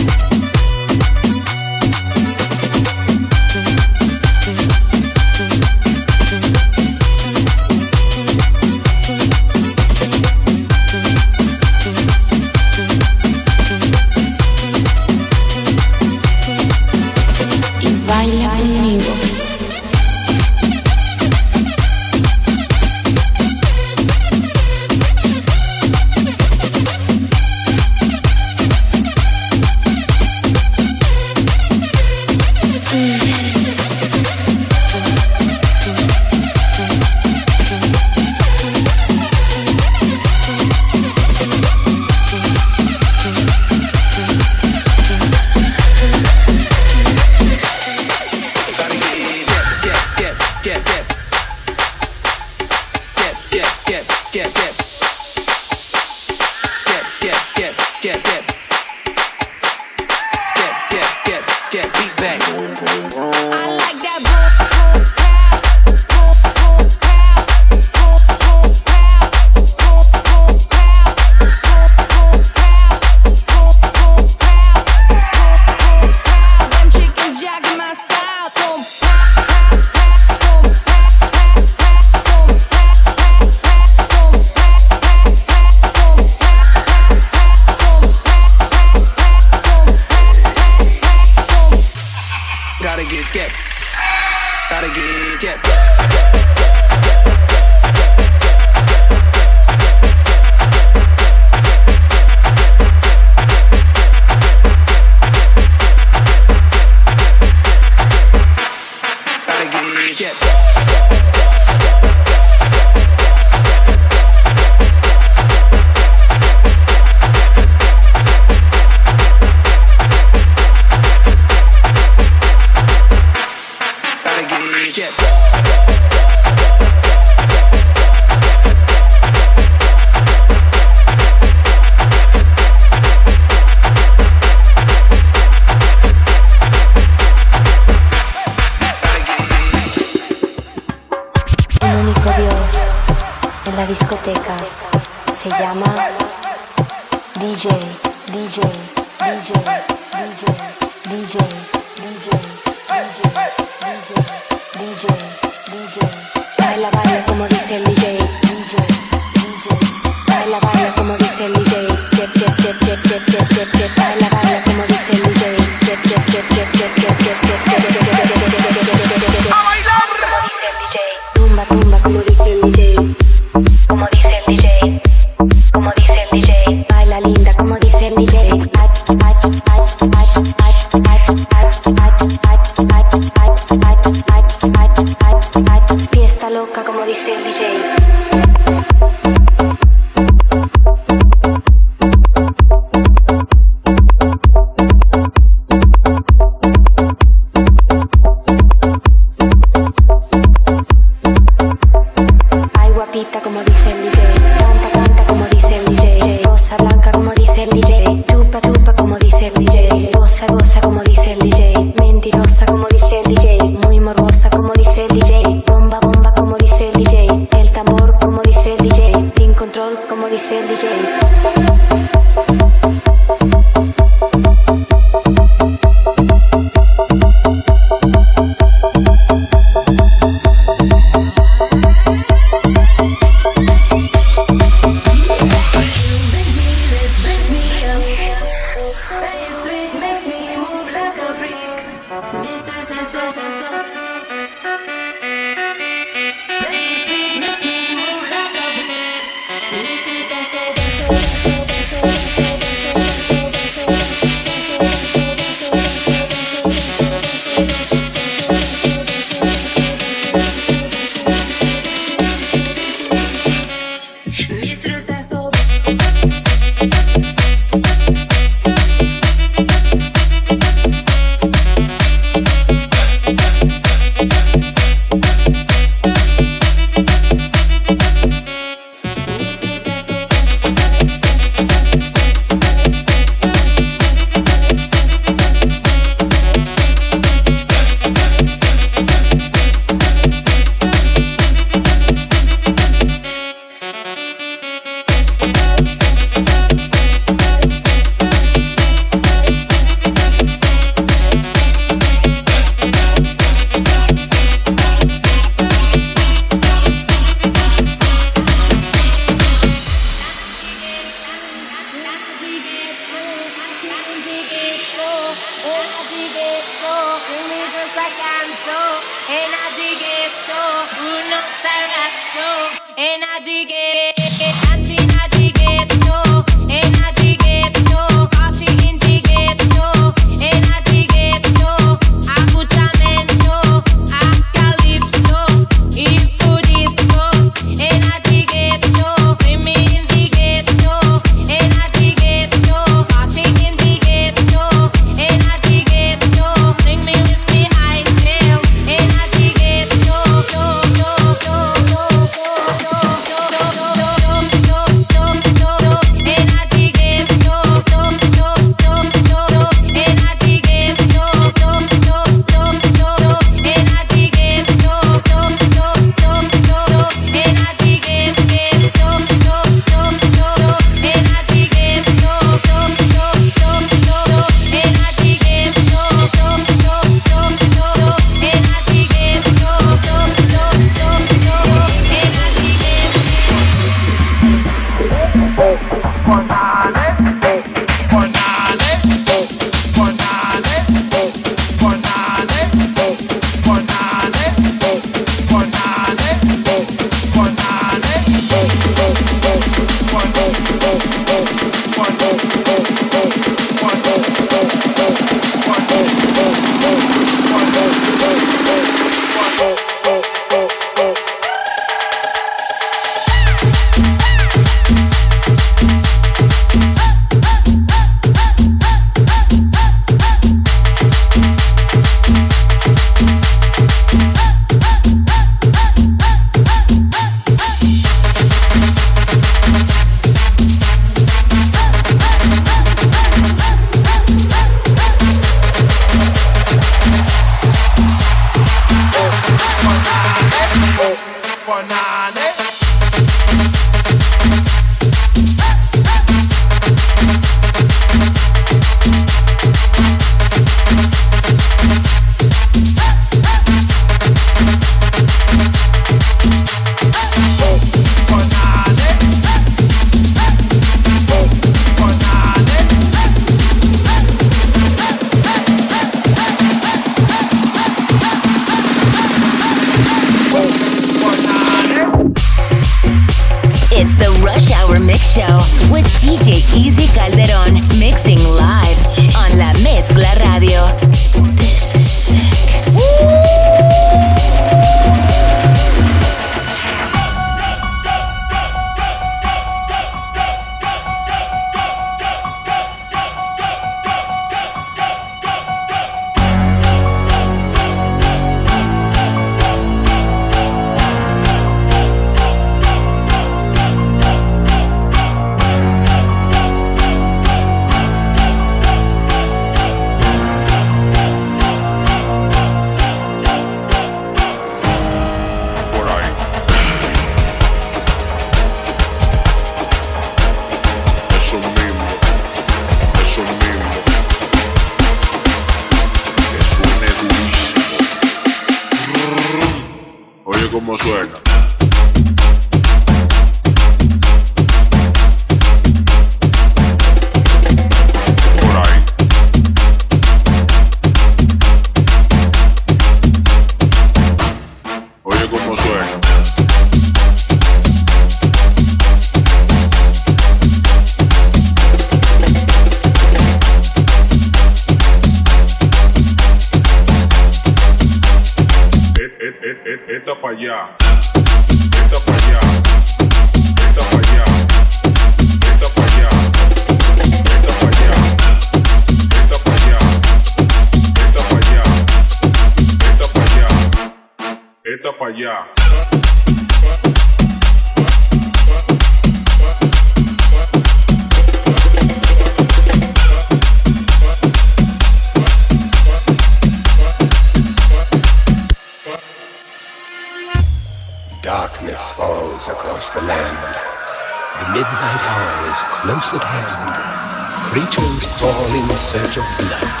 left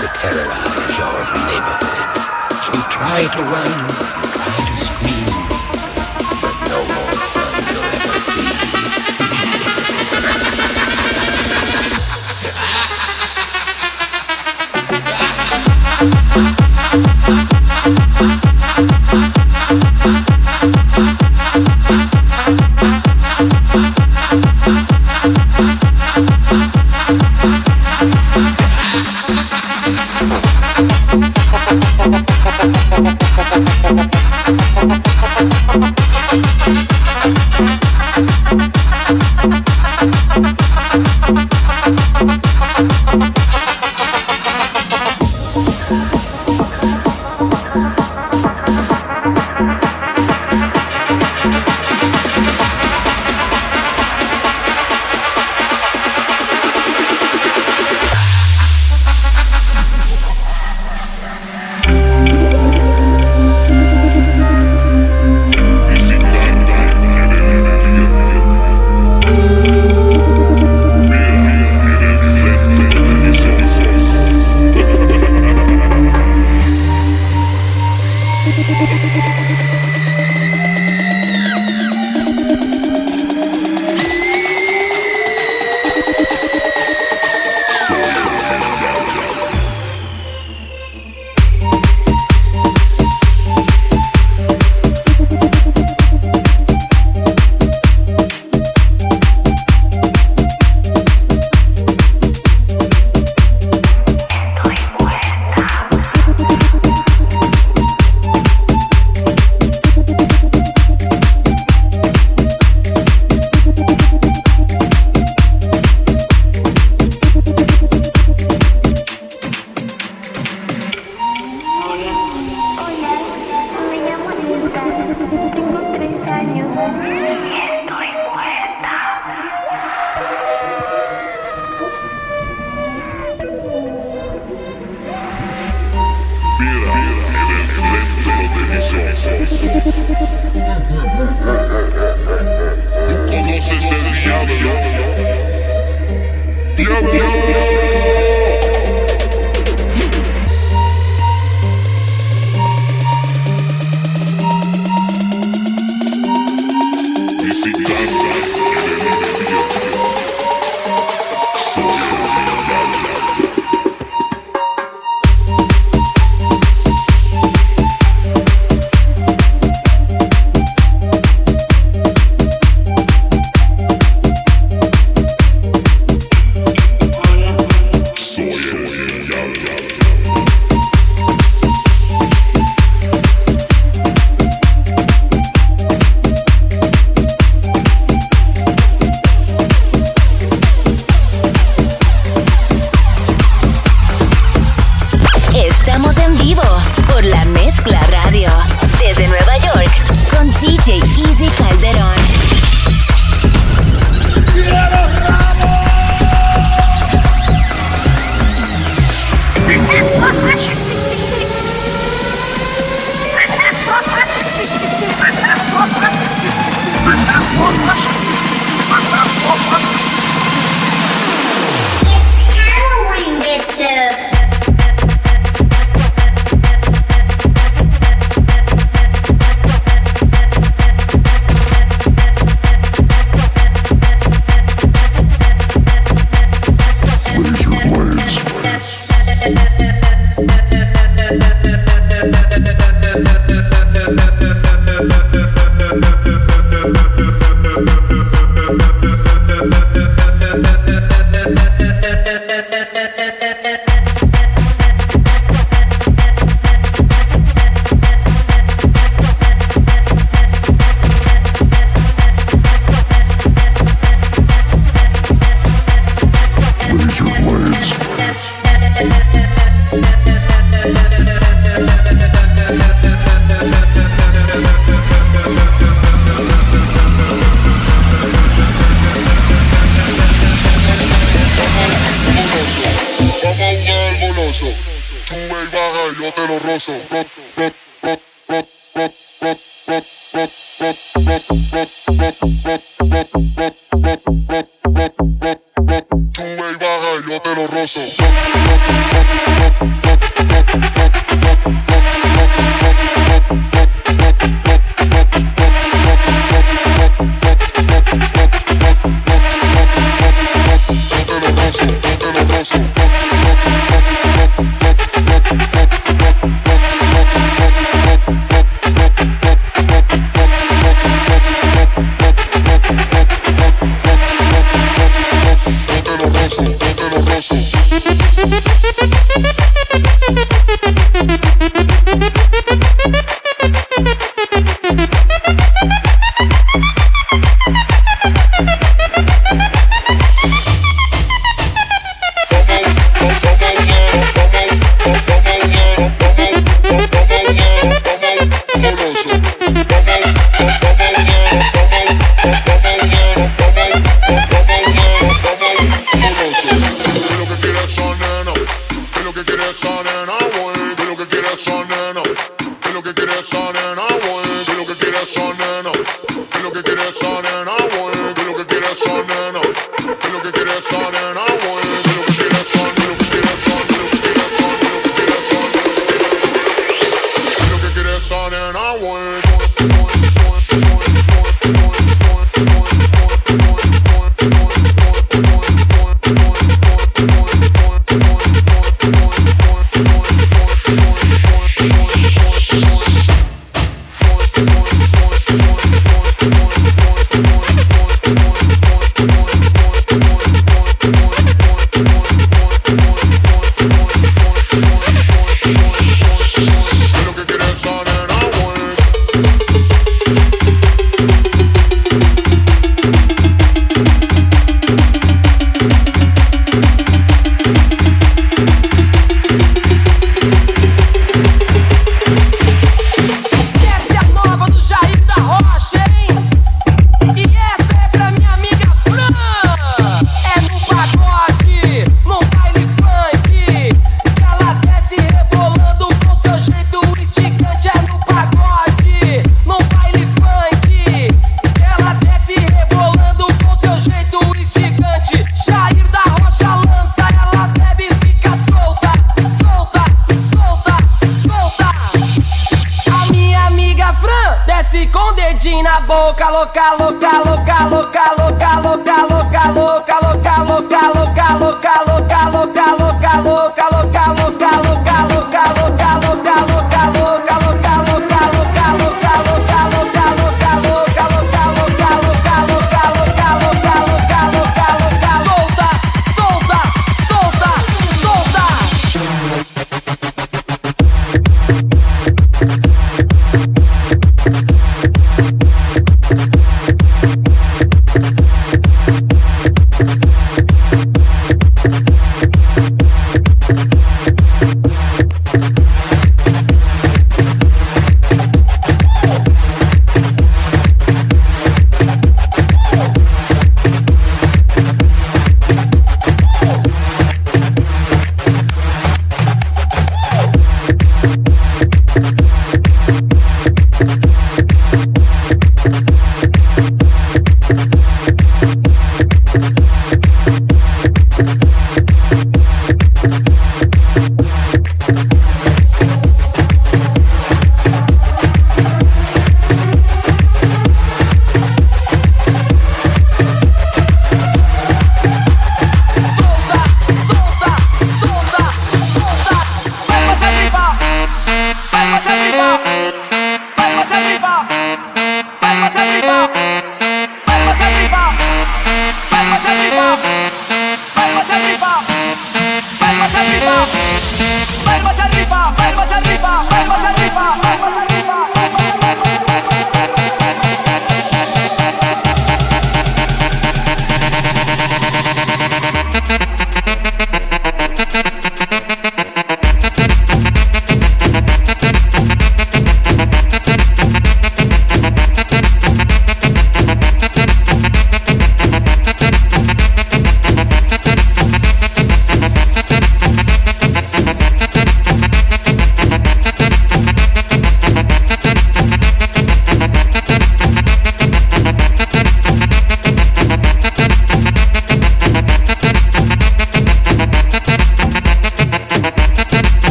to terrorize your neighborhood. You try to run, you try to scream, but no more sun you'll ever see.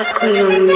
i a Colombia.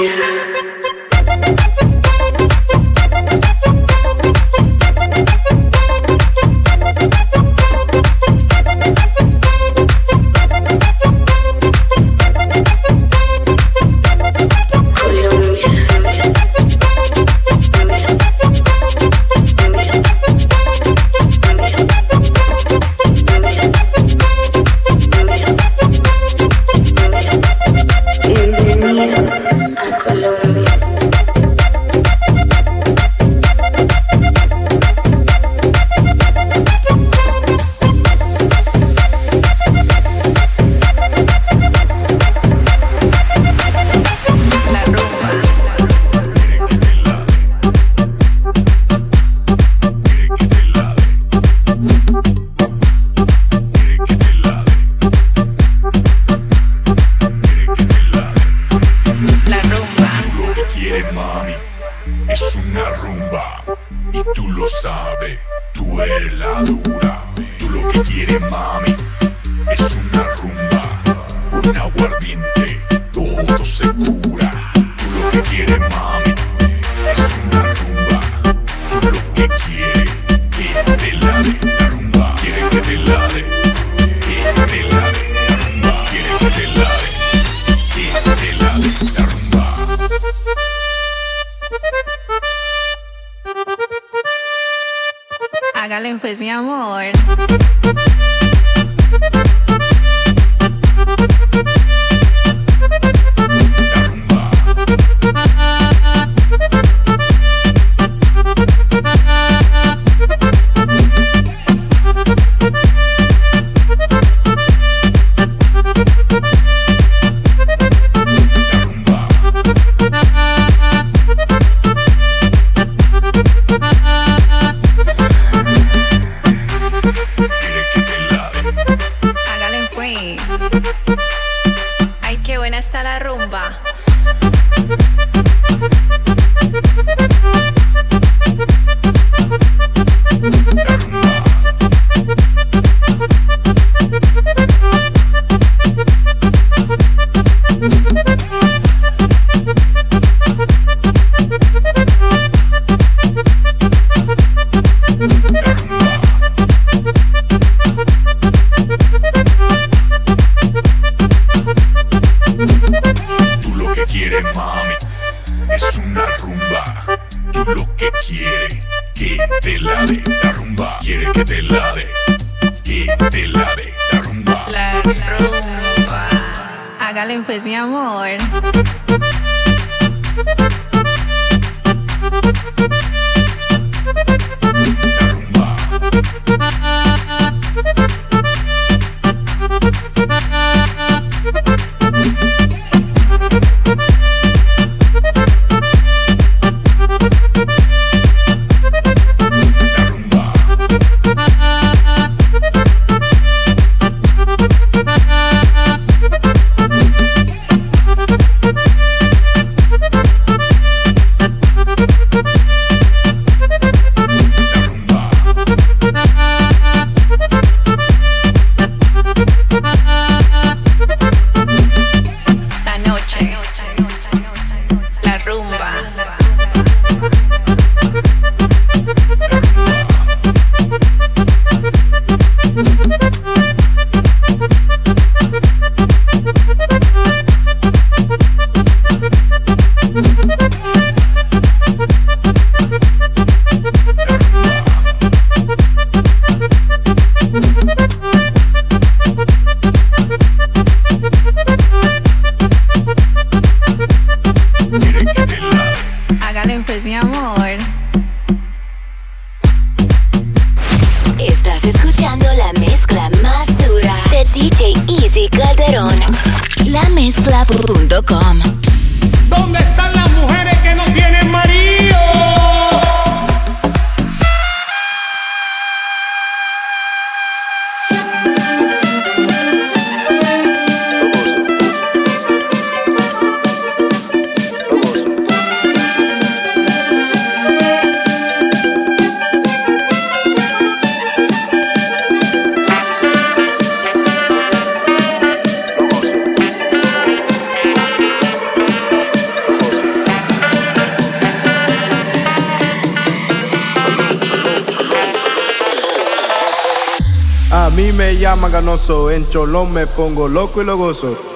En cholón me pongo loco y lo gozo.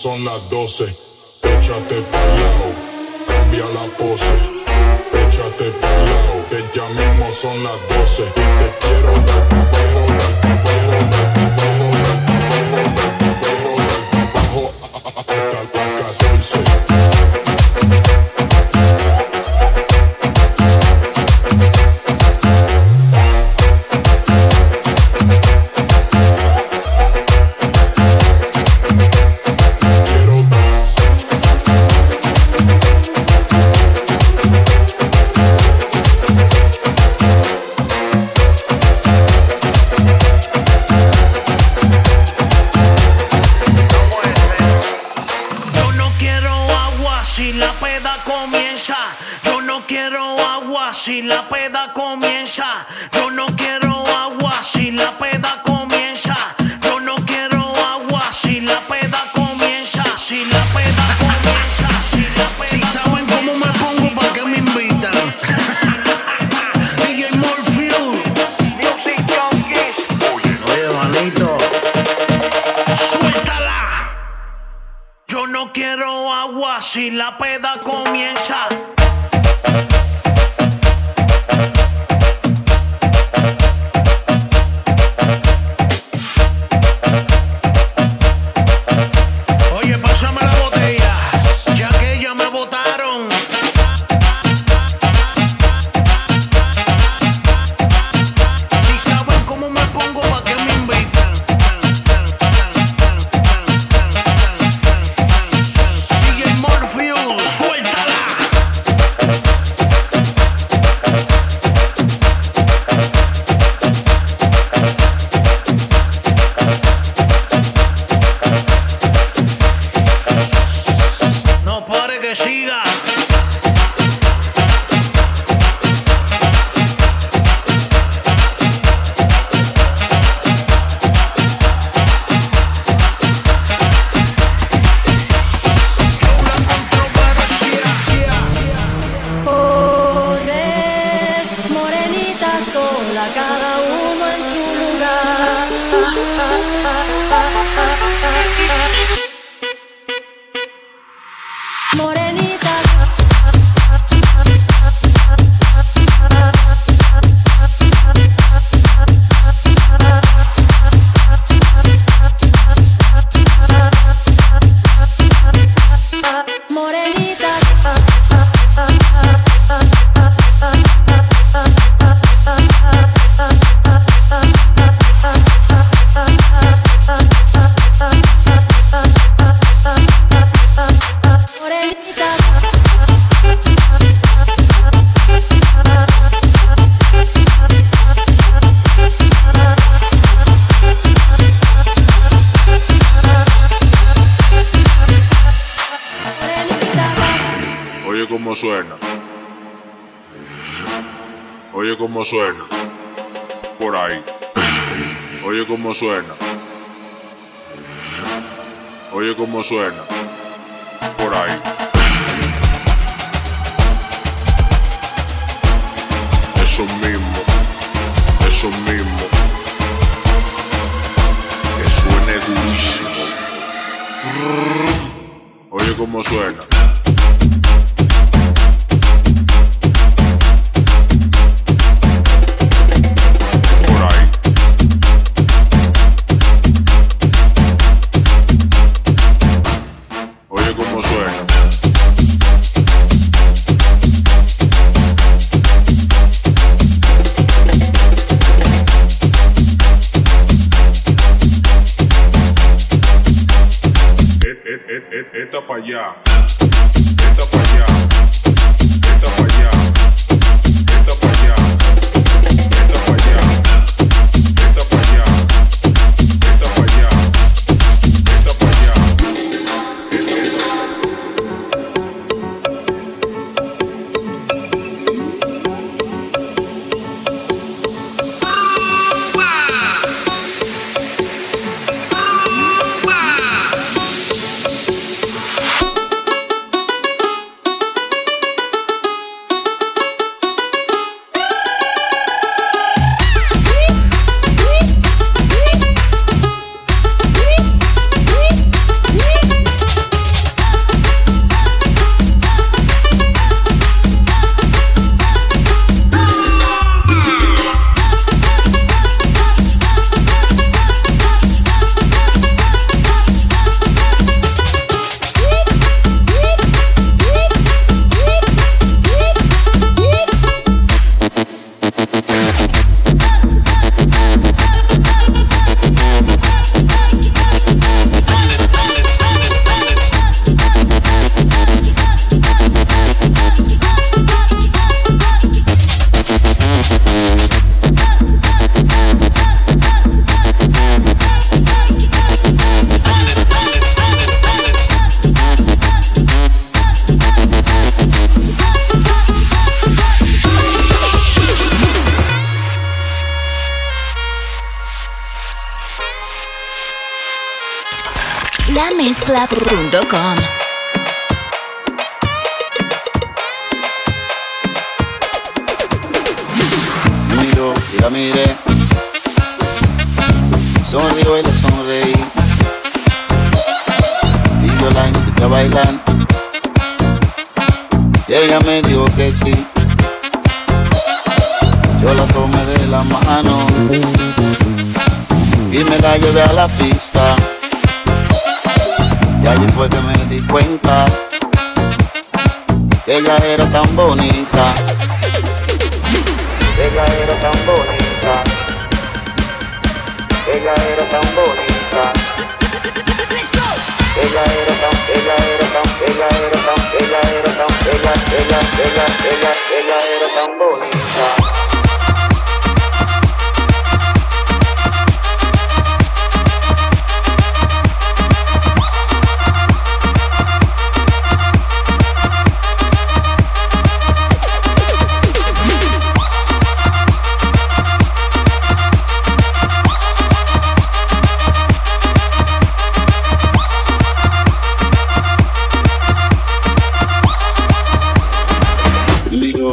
Son las 12. Suena.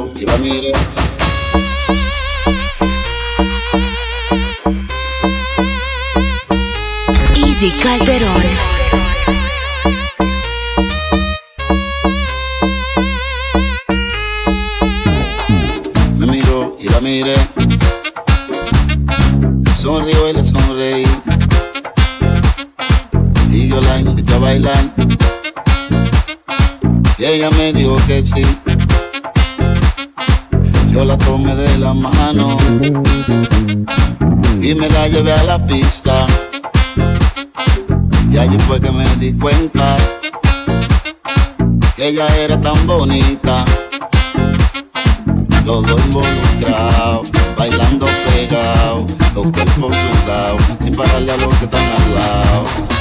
última mira. Easy Calderón. miré, sonrió y le sonreí. Y yo la invité a bailar. Y ella me dijo que sí yo la tomé de la mano y me la llevé a la pista. Y allí fue que me di cuenta que ella era tan bonita. Los dos involucrados, bailando pegados, los cuerpos sudados, sin pararle a los que están al lado.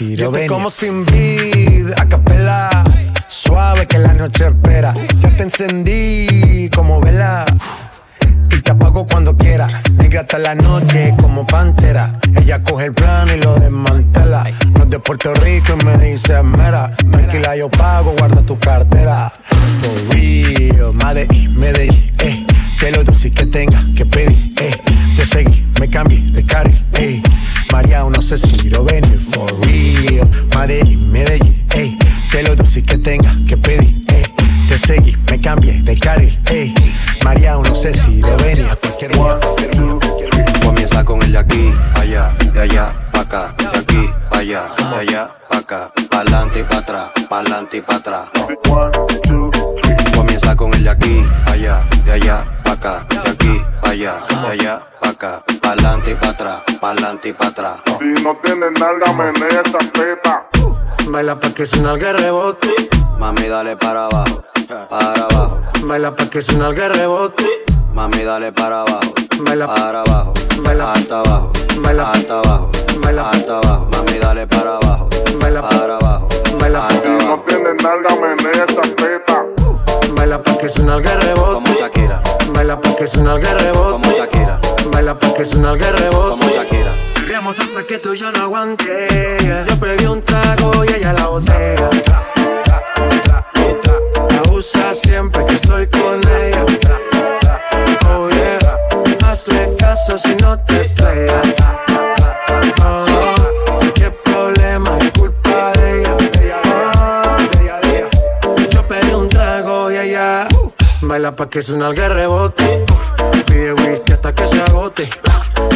Si lo ven. como sin que suena el rebote. Mami, dale para abajo, para abajo. Baila pa' que suena el rebote. Mami, dale para abajo, Baila pa- para abajo, Baila- hasta abajo, Baila- hasta abajo, Baila- hasta abajo. Mami, dale para abajo, Baila- para abajo, Baila- hasta Si no abajo. tienes nalga, menea esa teta. Baila pa' que suena el rebote. Como Shakira, Baila pa' que suena el rebote. como Shakira, Baila pa' que suena el rebote. como Shakira. Queremos hasta que tú y yo no aguante. Yo pedí un trago y ella la botella. La usa siempre que estoy con ella. Oh. Hazle caso si no te estrellas. Oh, qué problema es culpa de ella. Yo pedí un trago y ella baila pa' que suena el rebote. Pide whisky hasta que se agote.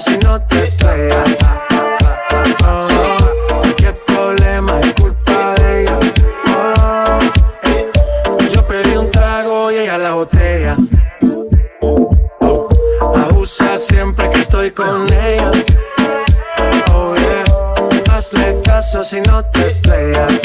si no te estrellas. Oh, qué problema es culpa de ella. Oh, yo pedí un trago y ella la botella. Abusa siempre que estoy con ella. Oh yeah, hazle caso si no te estrellas.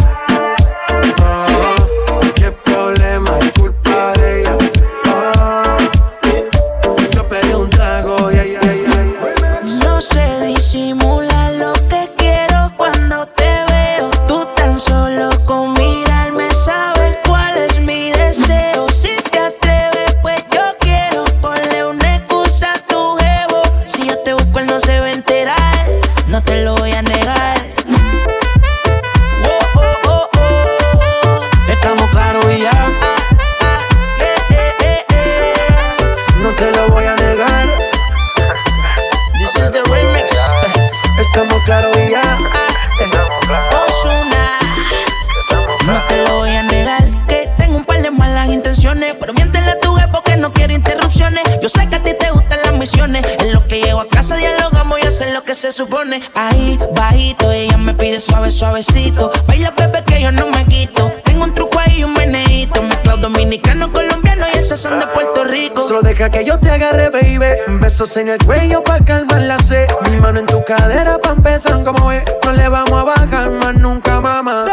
Supone. Ahí bajito ella me pide suave suavecito, baila bebé que yo no me quito. Tengo un truco ahí un meneíto, mezclado dominicano colombiano y ese son de Puerto Rico. Solo deja que yo te agarre, baby. Besos en el cuello para calmar la sed. Mi mano en tu cadera para empezar como es. No le vamos a bajar más nunca, mamá.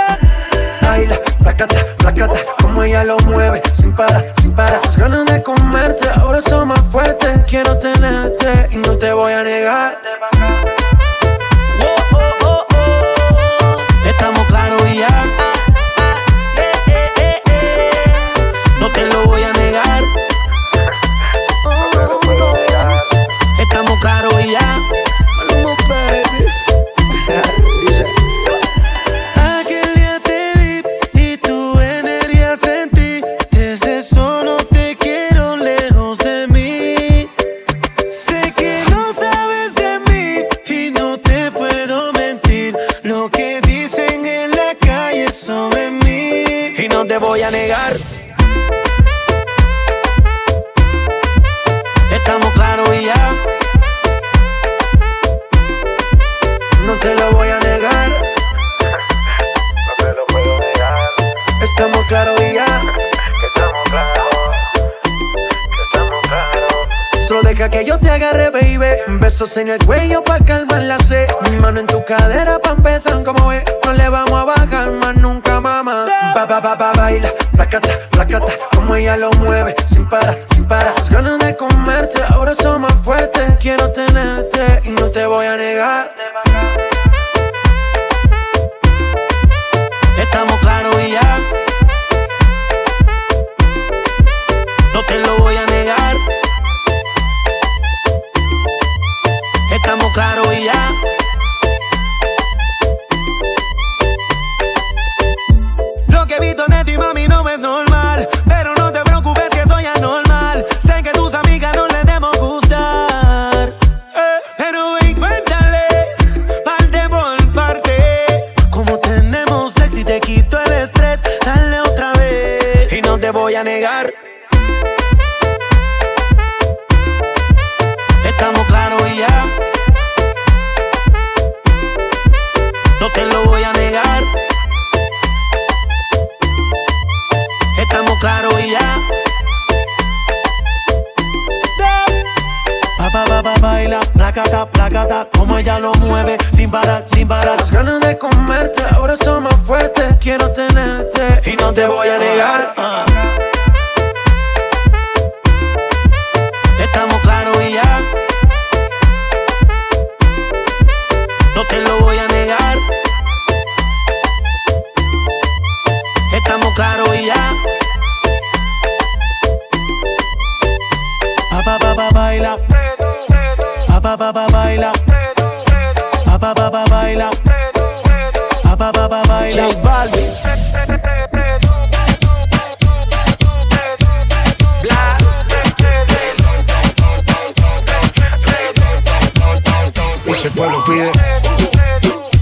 Baila, placata, placata, como ella lo mueve, sin parar, sin parar. Las ganas de comerte, ahora son más fuertes. Quiero tenerte Deja Besos en Pa pa baila. Pa pa pa pa baila. Pa pa pa pa baila. J Balvin. Y si el pueblo pide,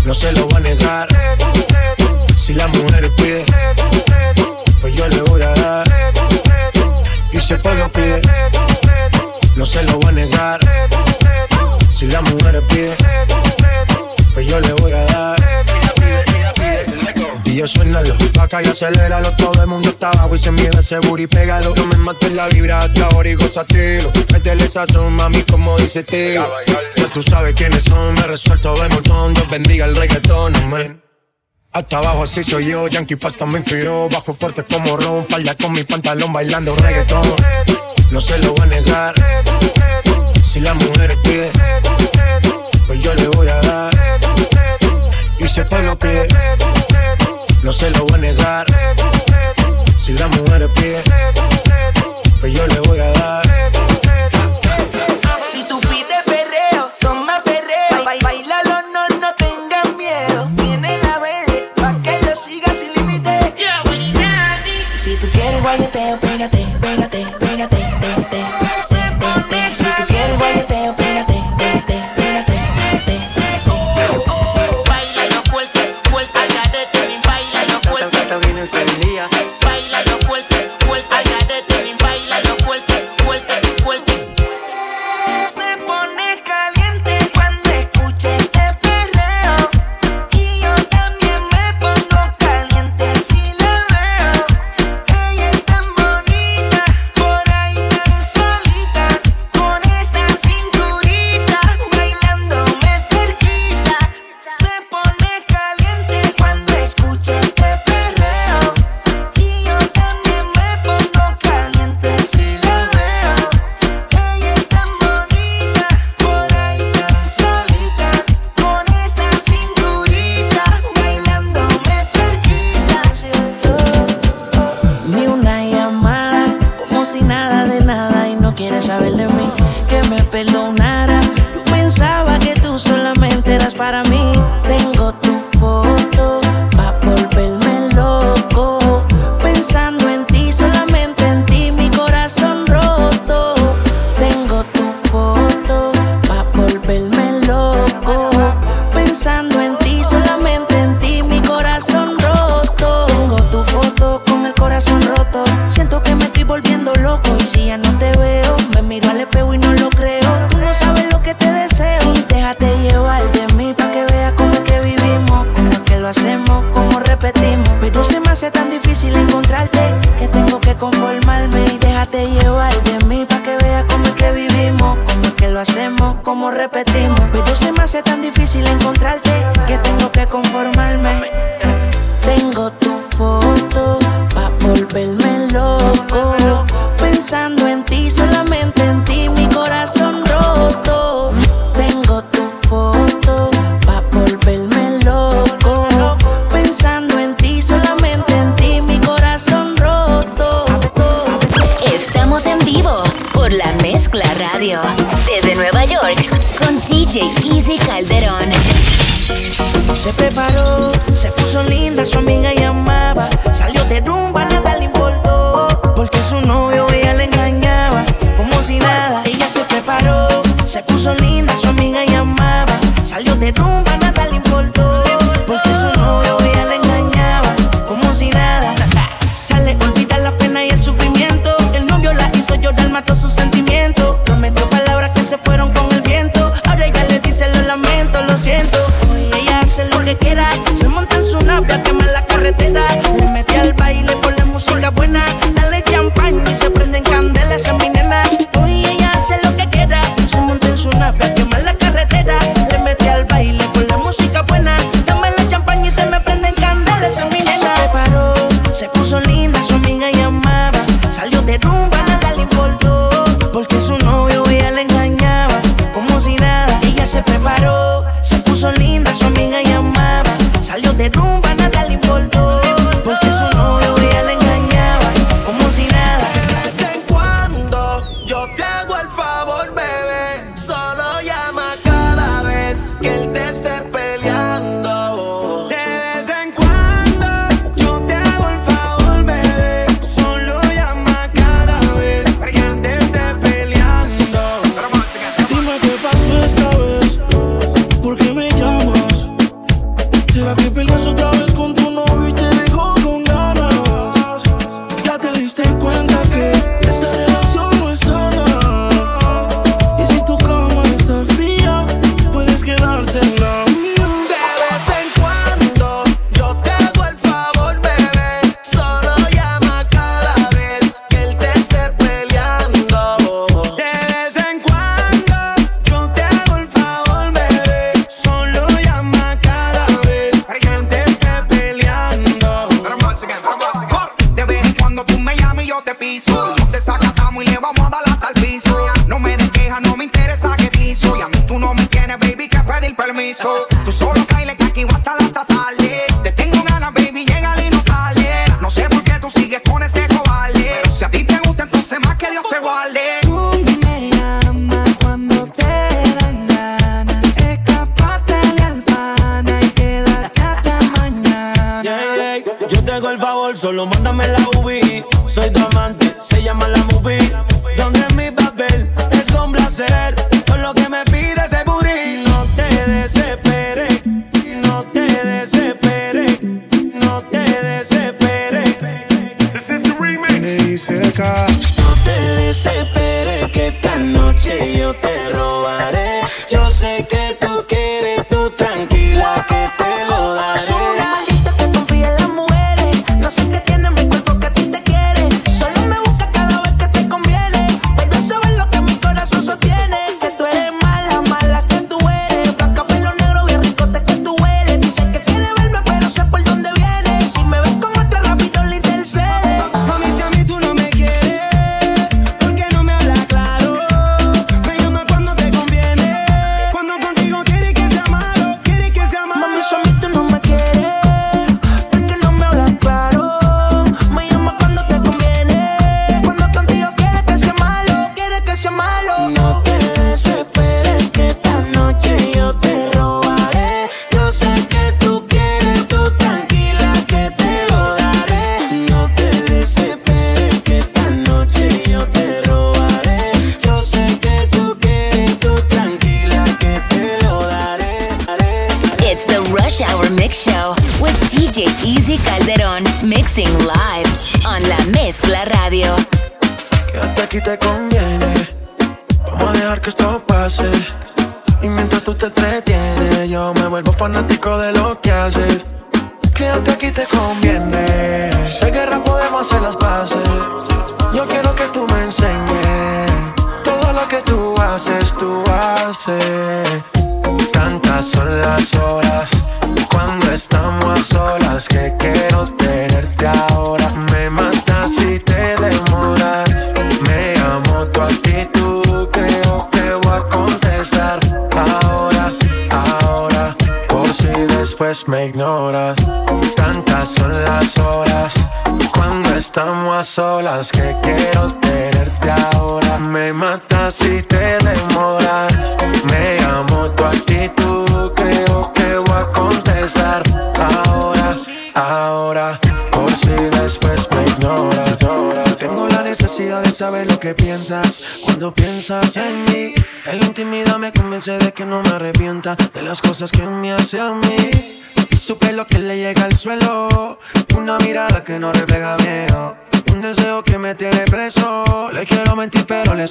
no se lo va a negar. Si la mujer pide, pues yo le voy a dar. Y si el pueblo pide, no se lo va a negar. Si la mujer pide, pues yo le voy a dar. Y yo suénalo, acá y aceléralo Todo el mundo está abajo y se mide ese booty Pégalo, no me mates la vibra hasta ahora y gózatelo. Métele sazón, mami, como dice tío Ya tú sabes quiénes son, me resuelto de montón. Dios bendiga el reggaetón, amén. Hasta abajo así soy yo, Yankee Pasta me inspiró Bajo fuerte como Ron, falda con mi pantalón bailando reggaetón. No se lo voy a negar Si la mujer pide Pues yo le voy a dar Y si el pueblo pide No se lo voy a negar Si la mujer pide Pues yo le voy a dar Si tú pides perreo, toma perreo. Ba- Bailalo, no, no tengas miedo. Tiene la verde, pa' que lo sigas sin límite. Si tú quieres guayeteo,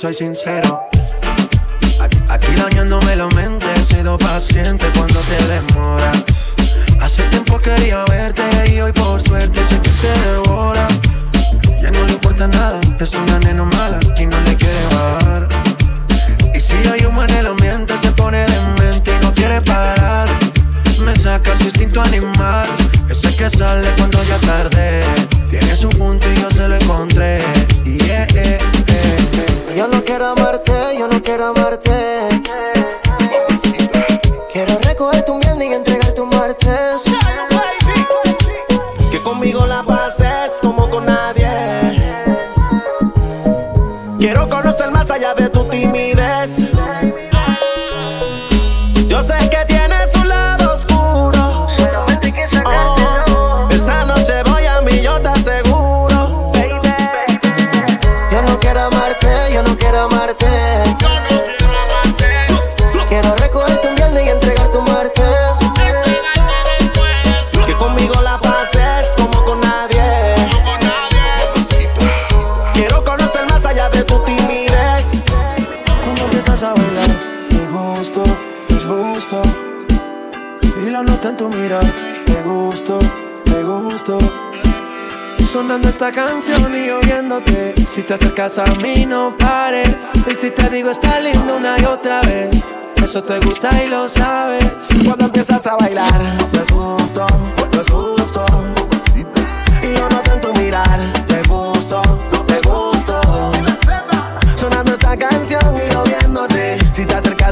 我内心深。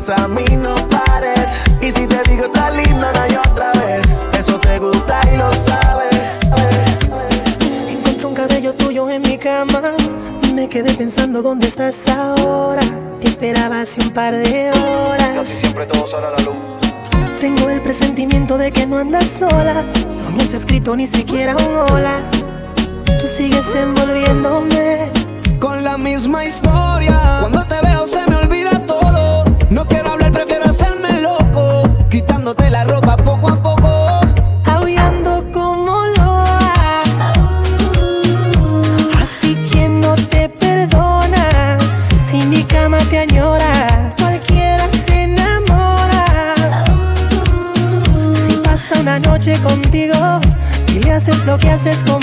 a mí no pares. Y si te digo tan linda, no hay otra vez. Eso te gusta y lo sabes. Encontré un cabello tuyo en mi cama. Me quedé pensando dónde estás ahora. Te esperaba hace un par de horas. Casi siempre todo sale a la luz. Tengo el presentimiento de que no andas sola. No me has escrito ni siquiera un hola. Tú sigues envolviéndome con la misma historia. Cuando te veo se no quiero hablar, prefiero hacerme loco, quitándote la ropa poco a poco. Aullando como loa, así que no te perdona. Si mi cama te añora, cualquiera se enamora. Si pasa una noche contigo y haces lo que haces conmigo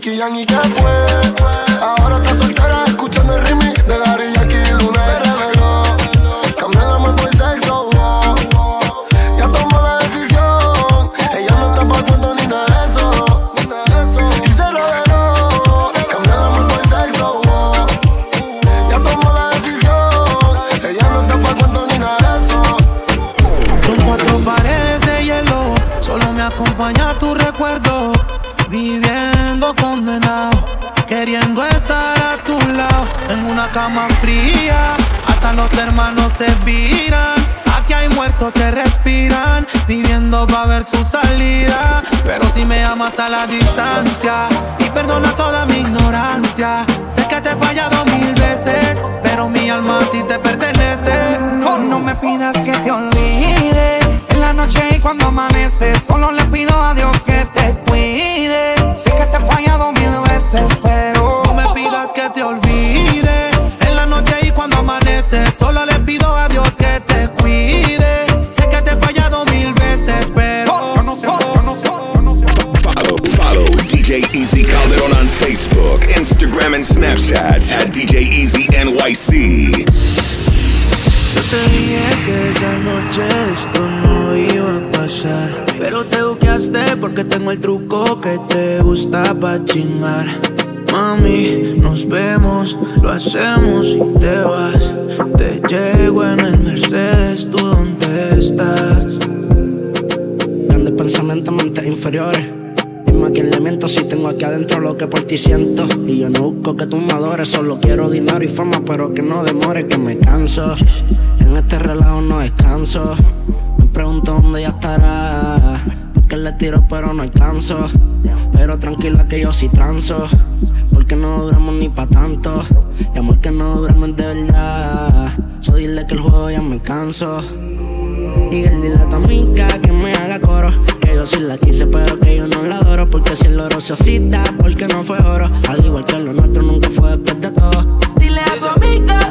Nicky Jam y que fue. Que por ti siento. Y yo no busco que tú me adores, solo quiero dinero y fama, pero que no demore, que me canso. En este relajo no descanso. Me pregunto dónde ya estará. Porque le tiro, pero no alcanzo. Pero tranquila que yo sí transo. Porque no duramos ni pa' tanto. Y amor que no duramos de verdad. So dile que el juego ya me canso. Y él dile a tu que me haga coro. Yo sí la quise, pero que yo no la adoro. Porque si el oro se oscila, porque no fue oro. Al igual que lo nuestro nunca fue después de todo. Dile a tu amiga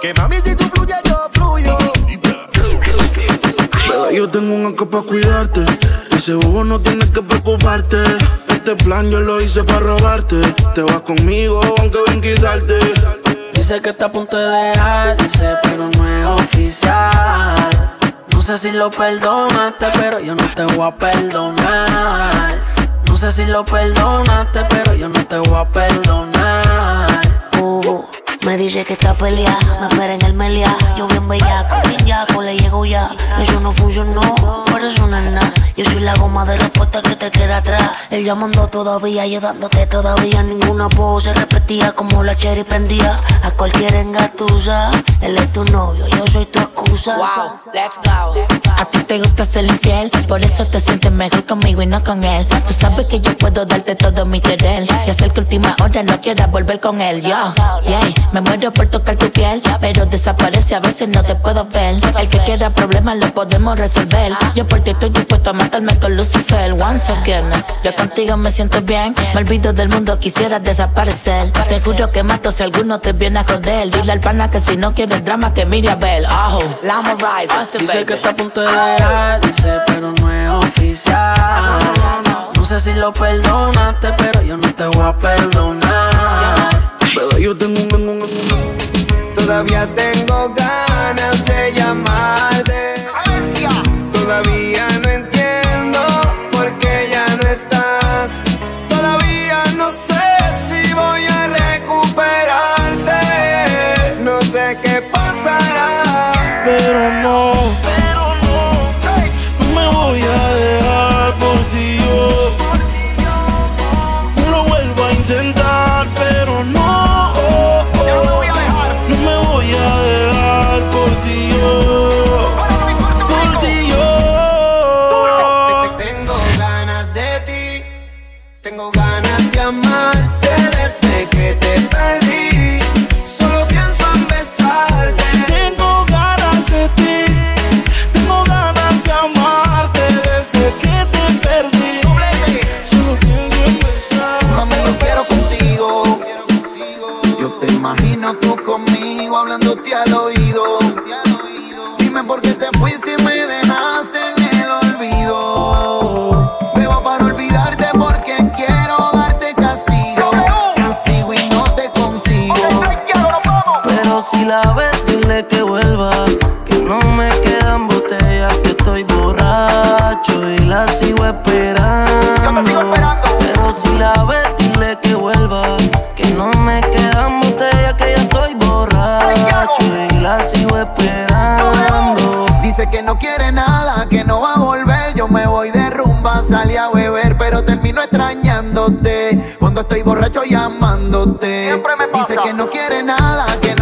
Que mami, si tú fluyes, yo fluyo. Bebé, yo tengo un anca para cuidarte. Ese bobo no tienes que preocuparte. Este plan yo lo hice para robarte. Te vas conmigo aunque ven quitarte. Dice que está a punto de dejarse, pero no es oficial. No sé si lo perdonaste, pero yo no te voy a perdonar. No sé si lo perdonaste, pero yo no te voy a perdonar. Me dice que está peleada, me espera en el melia. Yo bien bellaco, bien yaco, le llego ya. Eso no funcionó, por eso no es nada. Yo soy la goma de respuesta que te queda atrás. Él llamando todavía, yo dándote todavía. Ninguna voz se repetía como la cherry prendía. A cualquier engatusa, él es tu novio, yo soy tu excusa. Wow, let's go. A ti te gusta ser infiel, por eso te sientes mejor conmigo y no con él. Tú sabes que yo puedo darte todo mi querer y hacer que última hora no quieras volver con él. Yo, yeah, me muero por tocar tu piel, pero desaparece, a veces no te puedo ver. El que quiera problemas lo podemos resolver. Yo por ti estoy dispuesto a matarme con Lucifer. Once again, yo contigo me siento bien. Me olvido del mundo, quisiera desaparecer. Te juro que mato si alguno te viene a joder. Dile al pana que si no quieres drama, que mire a Bell. Ajo, Lama Rise, Dice que está a punto de dejar, dice, pero no es oficial. No sé si lo perdonaste, pero yo no te voy a perdonar. Pero yo tengo un todavía tengo ganas de llamar. al oído. Dime por qué te fuiste y me dejaste en el olvido. Bebo para olvidarte porque quiero darte castigo. Castigo y no te consigo. Pero si la ves. que no quiere nada, que no va a volver. Yo me voy de rumba, salí a beber, pero termino extrañándote. Cuando estoy borracho llamándote. Dice que no quiere nada, que